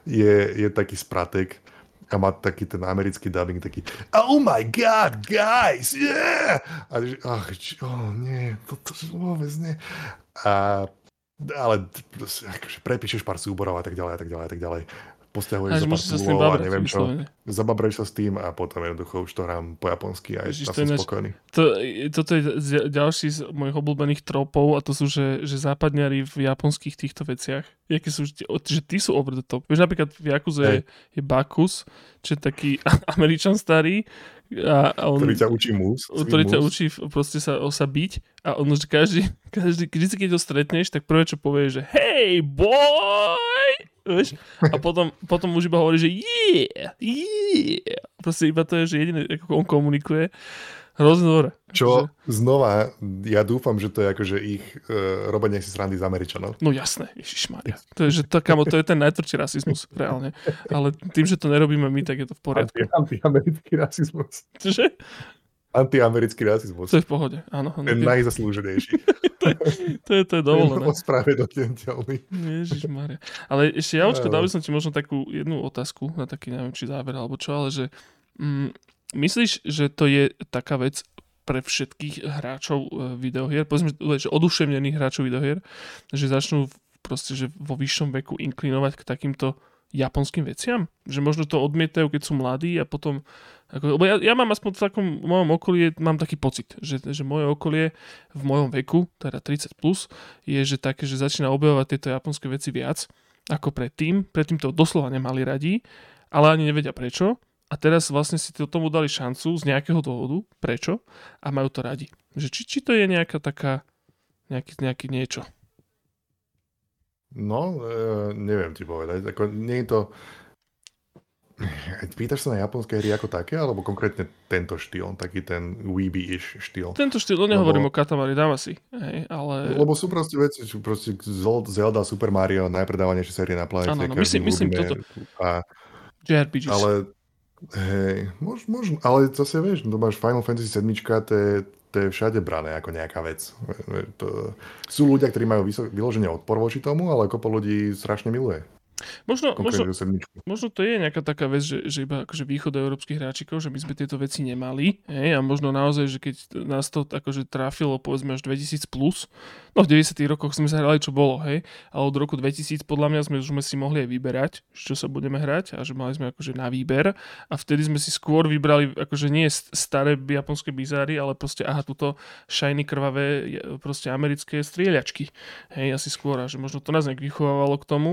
je, je taký spratek a má taký ten americký dubbing, taký Oh my god, guys, yeah! A ach, oh, nie, to, to vôbec nie. A ale akože prepíšeš pár súborov a tak ďalej a tak ďalej a tak ďalej posťahuješ za pár túlov a neviem čo. Zababreš sa s tým a potom jednoducho už to hrám po japonsky a Ježiš, som spokojný. To, toto je ďalší z mojich obľúbených tropov a to sú, že, že západňari v japonských týchto veciach. Jaké sú, že tí sú over the top. Vieš, napríklad v Yakuze je, je Bakus, čo je taký <laughs> američan starý, a, a on, ktorý ťa učí mus. Ktorý ťa učí proste sa, sa byť a on, že každý, <laughs> každý, keď, keď ho stretneš, tak prvé, čo povie, že hej, boy! Vieš? A potom, potom už iba hovorí, že yeah, yeah. Proste iba to je, že jediné, ako on komunikuje. Hrozne dobre. Čo že... znova, ja dúfam, že to je akože ich uh, robenie si srandy z Američanov. No jasné, ježišmarja. To je, že to, kamo, to je ten najtvrdší rasizmus, reálne. Ale tým, že to nerobíme my, tak je to v poriadku. Anti-americký rasizmus. Čože? Antiamerický rasizmus. To je v pohode, áno. Ten áno, najzaslúženejší. <laughs> to, je, to, je, to je dovolené. <laughs> Ospravedlniteľný. Ježišmarja. Ale ešte, Javočko, dal by som ti možno takú jednu otázku na taký, neviem, či záver alebo čo, ale že mm, myslíš, že to je taká vec pre všetkých hráčov e, videohier, povedzme, že oduševnených hráčov videohier, že začnú proste, že vo vyššom veku inklinovať k takýmto japonským veciam? Že možno to odmietajú, keď sú mladí a potom... Ako, lebo ja, ja mám aspoň v takom v mojom okolí, mám taký pocit, že, že moje okolie v mojom veku, teda 30+, plus, je, že také, že začína objavovať tieto japonské veci viac ako predtým. Predtým to doslova nemali radi, ale ani nevedia prečo. A teraz vlastne si tomu dali šancu z nejakého dôvodu, prečo, a majú to radi. Že či, či to je nejaká taká, nejaký, nejaký niečo. No, e, neviem ti povedať. Ako, nie je to... Pýtaš sa na japonské hry ako také, alebo konkrétne tento štýl, taký ten weeby-ish štýl? Tento štýl, no nehovorím lebo, o Katamari Damacy, hej, ale... Lebo sú proste veci, čo proste Zelda, Super Mario, najpredávanejšie série na planete. Áno, no, myslím, myslím toto. A, JRPGs. Ale, hej, možno, možno, ale zase vieš, to máš Final Fantasy 7, to je, to je všade brané ako nejaká vec. To, sú ľudia, ktorí majú vysok, vyloženie odpor voči tomu, ale kopo ľudí strašne miluje. Možno, možno, možno to je nejaká taká vec, že, že iba akože východ európskych hráčikov, že my sme tieto veci nemali. Hej, a možno naozaj, že keď nás to akože trafilo povedzme až 2000 plus, no v 90 rokoch sme sa hrali čo bolo, hej, ale od roku 2000 podľa mňa sme už sme si mohli aj vyberať, čo sa budeme hrať a že mali sme akože na výber a vtedy sme si skôr vybrali akože nie staré japonské bizáry, ale proste aha, túto shiny krvavé proste americké strieľačky. Hej, asi skôr a že možno to nás nejak vychovávalo k tomu.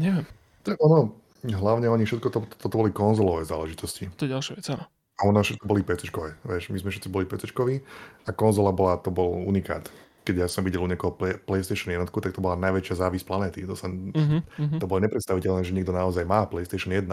Neviem. Tak ono, hlavne oni všetko to, to, to boli konzolové záležitosti. To je ďalšia vec, áno. A ono všetko boli pc vieš, my sme všetci boli pc a konzola bola, to bol unikát. Keď ja som videl u niekoho play, PlayStation 1, tak to bola najväčšia závisť planéty. To, sa, uh-huh. to bolo nepredstaviteľné, že niekto naozaj má PlayStation 1.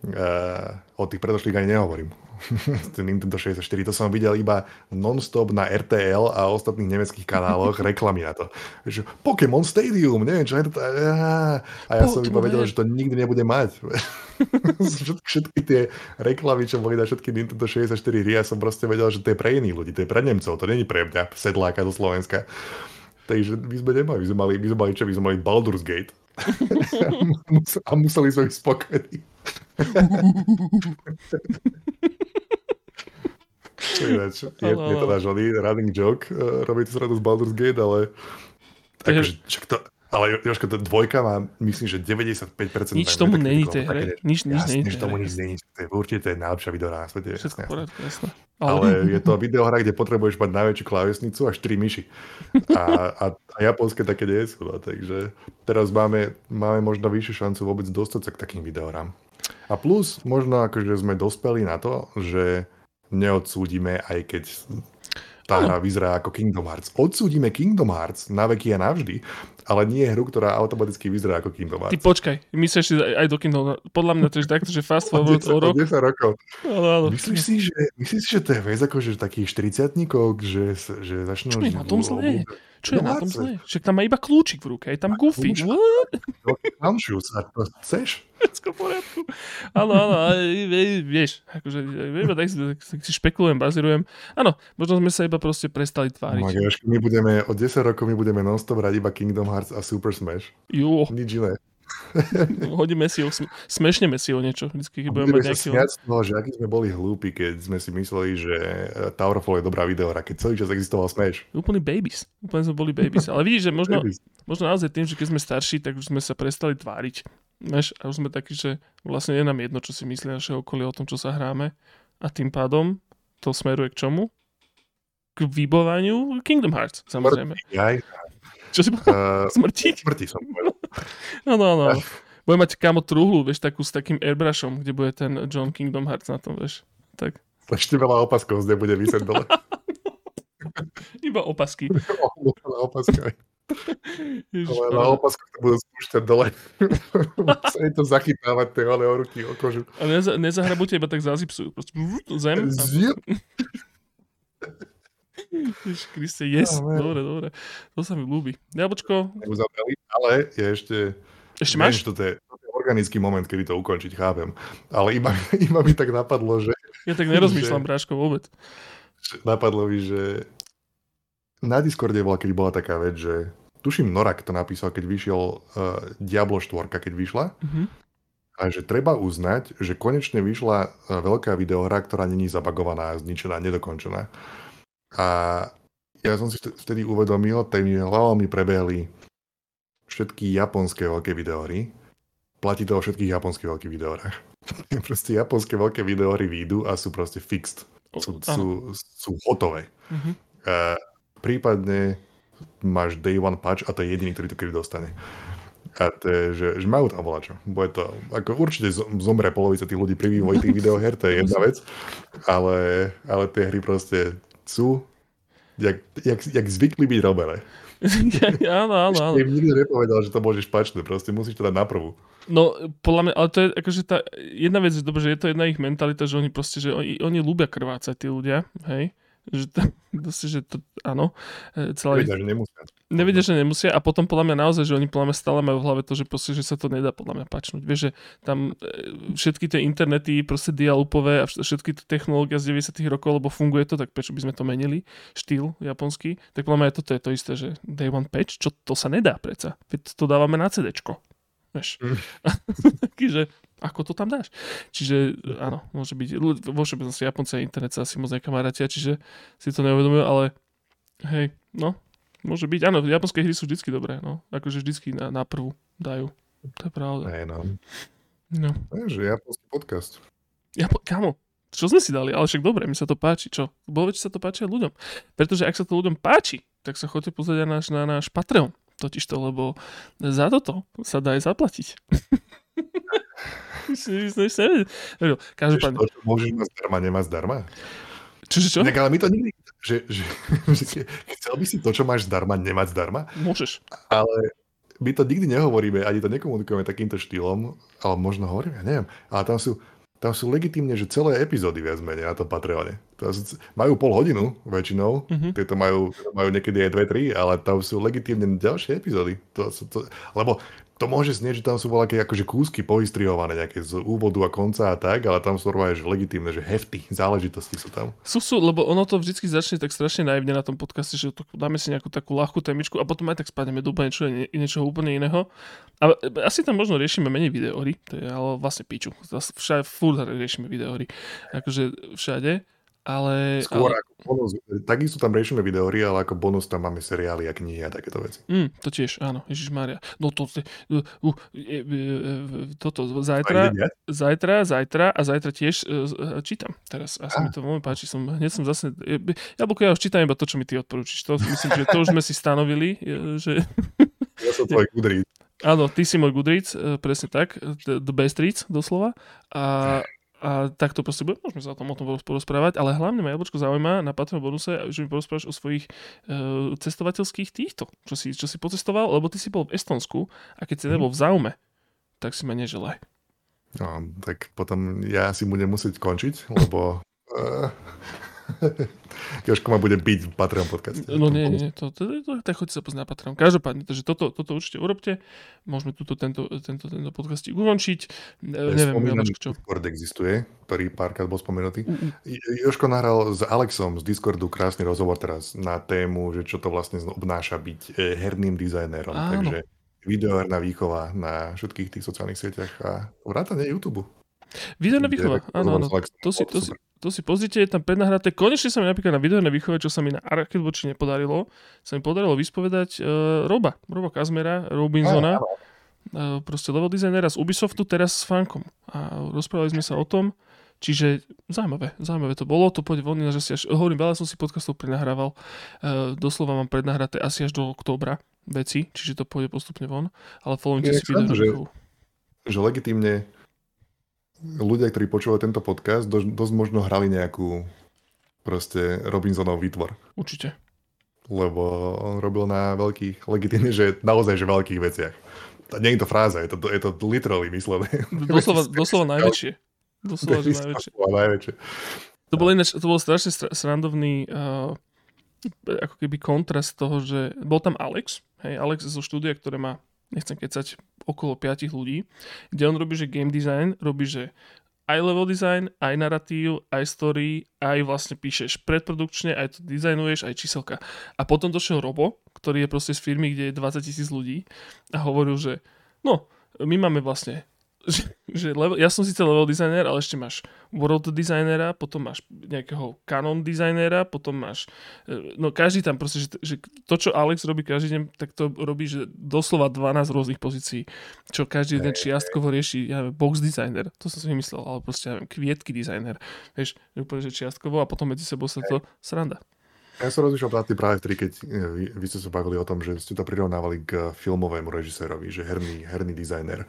Uh, o tých predošlých ani nehovorím. <laughs> ten Nintendo 64, to som videl iba non-stop na RTL a ostatných nemeckých kanáloch <laughs> reklamy na to. Že Pokémon Stadium, neviem čo. A ja som iba vedel, že to nikdy nebude mať. <laughs> všetky tie reklamy, čo boli na všetky Nintendo 64 hry, ja som proste vedel, že to je pre iných ľudí, to je pre Nemcov, to není pre mňa, sedláka do Slovenska. Takže my sme nemali, my sme mali, my sme mali čo, my sme mali Baldur's Gate. a museli sme byť spokojní. Ináč, je, je to náš running joke, uh, robí to sradu z Baldur's Gate, ale takže, čak to, ale Jožko, to dvojka má, myslím, že 95% Nič tomu není tej hre. Nič, nič není nič tomu nič není. Určite to je najlepšia videohra na svete. Všetko poriadku, jasné. Ale... ale je to videohra, kde potrebuješ mať najväčšiu klávesnicu a 4 myši. A, a, a japonské také nie sú. No, takže teraz máme, máme možno vyššiu šancu vôbec dostať sa k takým videohrám. A plus, možno akože sme dospeli na to, že neodsúdime, aj keď tá hra vyzerá ako Kingdom Hearts. Odsúdime Kingdom Hearts na veky a navždy, ale nie hru, ktorá automaticky vyzerá ako Kingdom Hearts. Ty počkaj, myslíš si aj do Kingdom. Podľa mňa to je takto, že fast forward o rok. 10 rokov. Áno, áno. Myslíš si, že, myslíš si, že to je vec ako, že takých 40 že, že začnú... Čo je na tom zlé? Čo je na tom zlé? Však tam má iba kľúčik v ruke, je tam goofy. What? Hamšus, a to chceš? Všetko v poriadku. Áno, áno, vieš, akože, iba tak si, tak si špekulujem, bazírujem. Áno, možno sme sa iba proste prestali tváriť. Oh my budeme, od 10 rokov my budeme non-stop hrať iba Kingdom Hearts a Super Smash. Jo. Nič iné. <laughs> Hodíme si ho, smešneme si o niečo. Vždycky, budeme mať nejaký... z toho, že aký sme boli hlúpi, keď sme si mysleli, že eh, Towerfall je dobrá videohra, keď celý čas existoval Smash. Úplný babies. Úplne sme boli babies. Ale vidíš, že možno, možno naozaj tým, že keď sme starší, tak už sme sa prestali tváriť. Vieš, a už sme takí, že vlastne je nám jedno, čo si myslí naše okolie o tom, čo sa hráme. A tým pádom to smeruje k čomu? K vybovaniu Kingdom Hearts, samozrejme. Aj. Čo si povedal? Uh, smrti? Smrti som povedal. Áno, áno. Bude mať kamo truhlu, vieš, takú s takým airbrushom, kde bude ten John Kingdom Hearts na tom, vieš. Tak. Ešte veľa opaskov zde bude vysieť dole. <laughs> Iba opasky. <laughs> Veľa opaskov. Ale na opasku to budú spúšťať dole. <laughs> Sa to zachytávať tie ale o ruky, o kožu. Ale neza, nezahrabujte, iba tak zazipsujú. Proste zem. Zjem. Kriste, yes, oh, dobre, dobre. To sa mi ľúbi. Jabočko. ale je ešte... Ešte máš? Neviem, to je, to je organický moment, kedy to ukončiť, chápem. Ale iba, <laughs> iba mi tak napadlo, že... Ja tak nerozmýšľam, že, Bráško, vôbec. Napadlo mi, že na Discorde bola, keď bola taká vec, že tuším Norak to napísal, keď vyšiel uh, Diablo 4, keď vyšla. Mm-hmm. A že treba uznať, že konečne vyšla uh, veľká videohra, ktorá není zabagovaná, zničená, nedokončená. A ja som si vtedy uvedomil, tak mi hlavou mi prebehli všetky japonské veľké videohry. Platí to o všetkých japonských veľkých videohrách. <laughs> proste japonské veľké videohry výjdu a sú proste fixed. Sú, sú, sú hotové. Mm-hmm. Uh, prípadne máš day one patch a to je jediný, ktorý to kedy dostane. A to je, že, že majú tam volačo. Bude to, ako určite zomre polovica tých ľudí pri vývoji tých <laughs> videoher, to je jedna vec, ale, ale tie hry proste sú, jak, jak, jak zvykli byť robené. <laughs> áno, áno, áno. Ešte im nikto nepovedal, že to môžeš pačnúť, proste musíš to dať na prvú. No, podľa mňa, ale to je akože tá, jedna vec je dobré, že je to jedna ich mentalita, že oni proste, že oni, oni ľúbia krvácať, tí ľudia, hej, že to, <laughs> proste, že to, áno. E, celé, nevedia, že nemusia. Nevedia, že nemusia a potom podľa mňa naozaj, že oni podľa mňa stále majú v hlave to, že, proste, že sa to nedá podľa mňa pačnúť. Vieš, že tam e, všetky tie internety, proste dialupové a všetky tie technológie z 90 rokov, lebo funguje to, tak prečo by sme to menili, štýl japonský, tak podľa mňa toto je to isté, že day one patch, čo to sa nedá predsa. Veď to dávame na CDčko. Vieš. <laughs> <laughs> Mm. že ako to tam dáš? Čiže áno, môže byť, vo všeobecnosti Japonci a internet sa asi moc nekamarátia, čiže si to neuvedomujú, ale hej, no, môže byť. Áno, japonské hry sú vždycky dobré, no. Akože vždycky na, na prvú dajú. To je pravda. Hej, no. No. Takže japonský podcast. Ja, kamo, čo sme si dali? Ale však dobre, mi sa to páči. Čo? Bolo či sa to páči aj ľuďom. Pretože ak sa to ľuďom páči, tak sa chodte pozrieť aj náš, na náš Patreon. Totiž to, lebo za toto sa dá aj zaplatiť. <laughs> <laughs> Každopádne. To, čo môžeš mať zdarma, nemá zdarma? Čože čo? Tak, ale my to nikdy... Že, že, <laughs> že, chcel by si to, čo máš zdarma, nemať zdarma? Môžeš. Ale my to nikdy nehovoríme, ani to nekomunikujeme takýmto štýlom, ale možno hovoríme, ja neviem. Ale tam sú, tam sú legitímne, že celé epizódy viac menej na tom Patreone. Sú, majú pol hodinu väčšinou, mm-hmm. tieto majú, majú niekedy aj dve, tri, ale tam sú legitímne ďalšie epizódy. To, to, lebo to môže znieť, že tam sú voľaké akože kúsky poistriované nejaké z úvodu a konca a tak, ale tam sú normálne že legitímne, že hefty záležitosti sú tam. Sú, sú, lebo ono to vždy začne tak strašne naivne na tom podcaste, že to dáme si nejakú takú ľahkú témičku a potom aj tak spadneme do niečo, niečoho úplne iného. A asi tam možno riešime menej videóry, to je ale vlastne piču. Všade furt riešime videóry. Akože všade. Ale... Skôr ale... ako bonus, takisto tam riešime videóry, ale ako bonus tam máme seriály a knihy a takéto veci. Mm, to tiež, áno, Ježiš Maria. No to, uh, uh, uh, toto, zajtra, zajtra, zajtra a zajtra tiež uh, čítam teraz. A sa mi to veľmi páči. Som, hneď som zase, Jablko, ja už čítam iba to, čo mi ty odporúčiš. To myslím, že to už sme si stanovili, že... <laughs> Ja som tvoj Goodreads. Áno, ty si môj Goodreads, presne tak. The best reads, doslova. A <laughs> a tak to proste bude, môžeme sa o tom, o tom porozprávať, ale hlavne ma Jablčko zaujíma na Patreon bonuse, že mi porozprávaš o svojich uh, cestovateľských týchto, čo si, čo si pocestoval, lebo ty si bol v Estonsku a keď si mm. nebol v Zaume, tak si ma neželaj. No, tak potom ja si budem musieť končiť, lebo <laughs> <laughs> Jožko ma bude byť v Patreon podcaste. No nie, nie, to, to, to, to, to chodí sa poznať na Patreon. Každopádne, takže toto, toto určite urobte. Môžeme túto, tento, tento, tento podcast ukončiť. Neviem, Jožko, čo. Discord existuje, ktorý párkrát bol spomenutý. Jožko nahral s Alexom z Discordu krásny rozhovor teraz na tému, že čo to vlastne obnáša byť eh, herným dizajnérom. Áno. Takže videoherná výchova na všetkých tých sociálnych sieťach a vrátane YouTube. Videoherná výchova, áno, áno. To si, to, si, to si pozrite, je tam prednahraté. Konečne sa mi napríklad na videonej výchove, čo sa mi na Watchi nepodarilo, sa mi podarilo vyspovedať uh, Roba, Roba Kazmera, Robinsona, uh, proste level designera z Ubisoftu, teraz s Fankom. A rozprávali sme sa o tom, čiže zaujímavé, zaujímavé to bolo, to pôjde voľne, že si až, hovorím, veľa som si podcastov prenahrával, uh, doslova mám prednahraté asi až do októbra veci, čiže to pôjde postupne von, ale followujte si video. Že, že legitímne ľudia, ktorí počúvajú tento podcast, dosť, dosť možno hrali nejakú proste Robinsonov výtvor. Určite. Lebo on robil na veľkých, legitímne, že naozaj, že veľkých veciach. Nie je to fráza, je to, je to literally myslené. Doslova, <laughs> doslova najväčšie. Doslova, že najväčšie. najväčšie. To bol, ináč, to bol strašne srandovný uh, ako keby kontrast toho, že bol tam Alex, hej, Alex zo štúdia, ktoré má nechcem kecať, okolo 5 ľudí, kde on robí, že game design, robí, že aj level design, aj narratív, aj story, aj vlastne píšeš predprodukčne, aj to dizajnuješ, aj číselka. A potom došiel Robo, ktorý je proste z firmy, kde je 20 tisíc ľudí a hovoril, že no, my máme vlastne že, že level, ja som síce level designer, ale ešte máš world designera, potom máš nejakého canon designera, potom máš, e, no každý tam proste, že, že to, čo Alex robí každý deň, tak to robí, že doslova 12 rôznych pozícií, čo každý deň čiastkovo rieši, ja neviem, box designer, to som si vymyslel, ale proste, ja neviem, kvietky designer, vieš, úplne, že čiastkovo a potom medzi sebou sa to sranda. Ja som rozmýšľal tým práve vtedy, keď e, vy, vy ste sa bavili o tom, že ste to prirovnávali k filmovému režisérovi, že herný, herný dizajner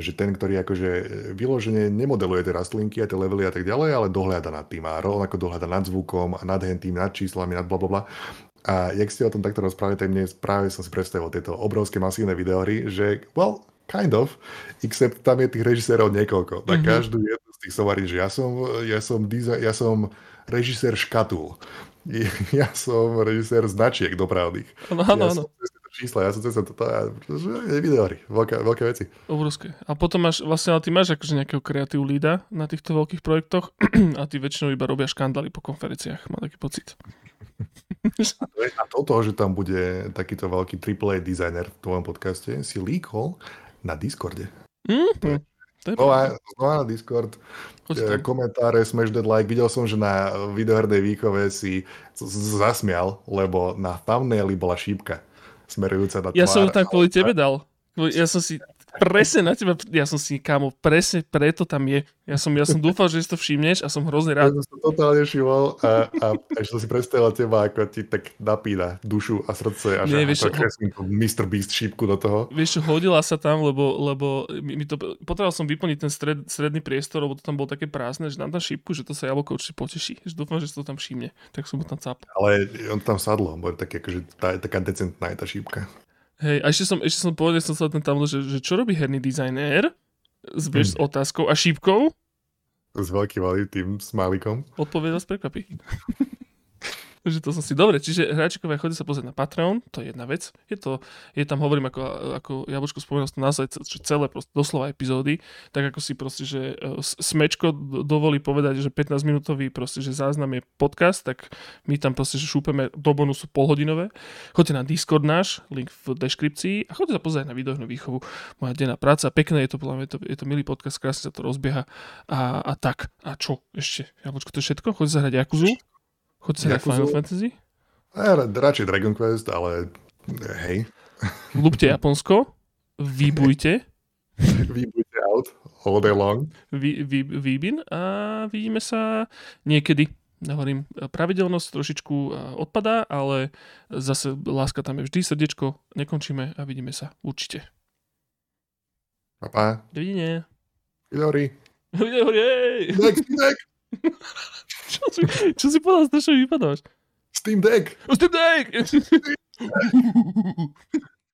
že ten, ktorý akože e, vyložene nemodeluje tie rastlinky a tie levely a tak ďalej, ale dohľada nad tým a rovnako dohľada nad zvukom a nad hentým, nad číslami, nad blablabla. A jak ste o tom takto rozprávali, tak mne práve som si predstavil tieto obrovské masívne videohry, že well, kind of, except tam je tých režisérov niekoľko. Tak mm-hmm. každú jednu z tých somarín, že ja som, ja som, design, ja som režisér škatul. <laughs> Ja som režisér značiek dopravných. Áno, áno, áno čísla, ja som cez toto, ja, videohry, veľké, veľké veci. Obrovské. A potom máš, vlastne, ale ty máš akože nejakého kreatív lída na týchto veľkých projektoch <clears throat> a ty väčšinou iba robia škandály po konferenciách, mám taký pocit. <laughs> A toto, že tam bude takýto veľký AAA dizajner v tvojom podcaste, si líkol na Discorde. Mm-hmm. Znova, znova na Discord, Choďte. komentáre, smash that like. Videl som, že na videohernej výchove si zasmial, lebo na thumbnaili bola šípka smerujúca na tvár. Ja som ju tam kvôli tebe dal. Ja som si presne na teba, ja som si, kámo, presne preto tam je. Ja som, ja som dúfal, že si to všimneš a som hrozne rád. Ja som to totálne všimol a, a ešte som si predstavil teba, ako ti tak napína dušu a srdce a že Nie, vieš, ho... Mr. Beast šípku do toho. Vieš hodila sa tam, lebo, lebo mi to, potreboval som vyplniť ten stred, stredný priestor, lebo to tam bolo také prázdne, že dám tam šípku, že to sa jablko určite poteší. Že dúfam, že si to tam všimne. Tak som ho tam cap. Ale on tam sadlo, bo také, akože tá, taká decentná je tá šípka. Hej, a ešte som, ešte som povedal, som sa ten tam, že, že čo robí herný dizajner s, hmm. s otázkou a šípkou? S veľkým malým tým smálikom. Odpoveď vás prekvapí. <laughs> že to som si... Dobre, čiže hráčikovia chodí sa pozrieť na Patreon, to je jedna vec. Je to, je tam, hovorím, ako, ako Jabočko spomenul, to naozaj celé proste, doslova epizódy, tak ako si proste, že e, Smečko dovolí povedať, že 15-minútový proste, že záznam je podcast, tak my tam proste, že šúpeme do bonusu polhodinové. Choďte na Discord náš, link v deskripcii a choďte sa pozrieť na videohnú výchovu. Moja denná práca, pekné je to, podľa je to, je to milý podcast, krásne sa to rozbieha a, a tak. A čo ešte? Jabočko, to je všetko? Choďte zahrať Jakuzu? Chod sa na Final Fantasy? Ja, radšej Dragon Quest, ale hej. <laughs> Lúbte Japonsko, výbujte. <laughs> výbujte out all day long. Vy, vy, výbin a vidíme sa niekedy. Hovorím, pravidelnosť trošičku odpadá, ale zase láska tam je vždy, srdiečko, nekončíme a vidíme sa určite. Pa, pa. Dovidenia. Vidori. Hore, hej! Steam Deck! Čo, si, čo si povedal, strašne vypadáš? Steam Deck! Steam Deck! <laughs>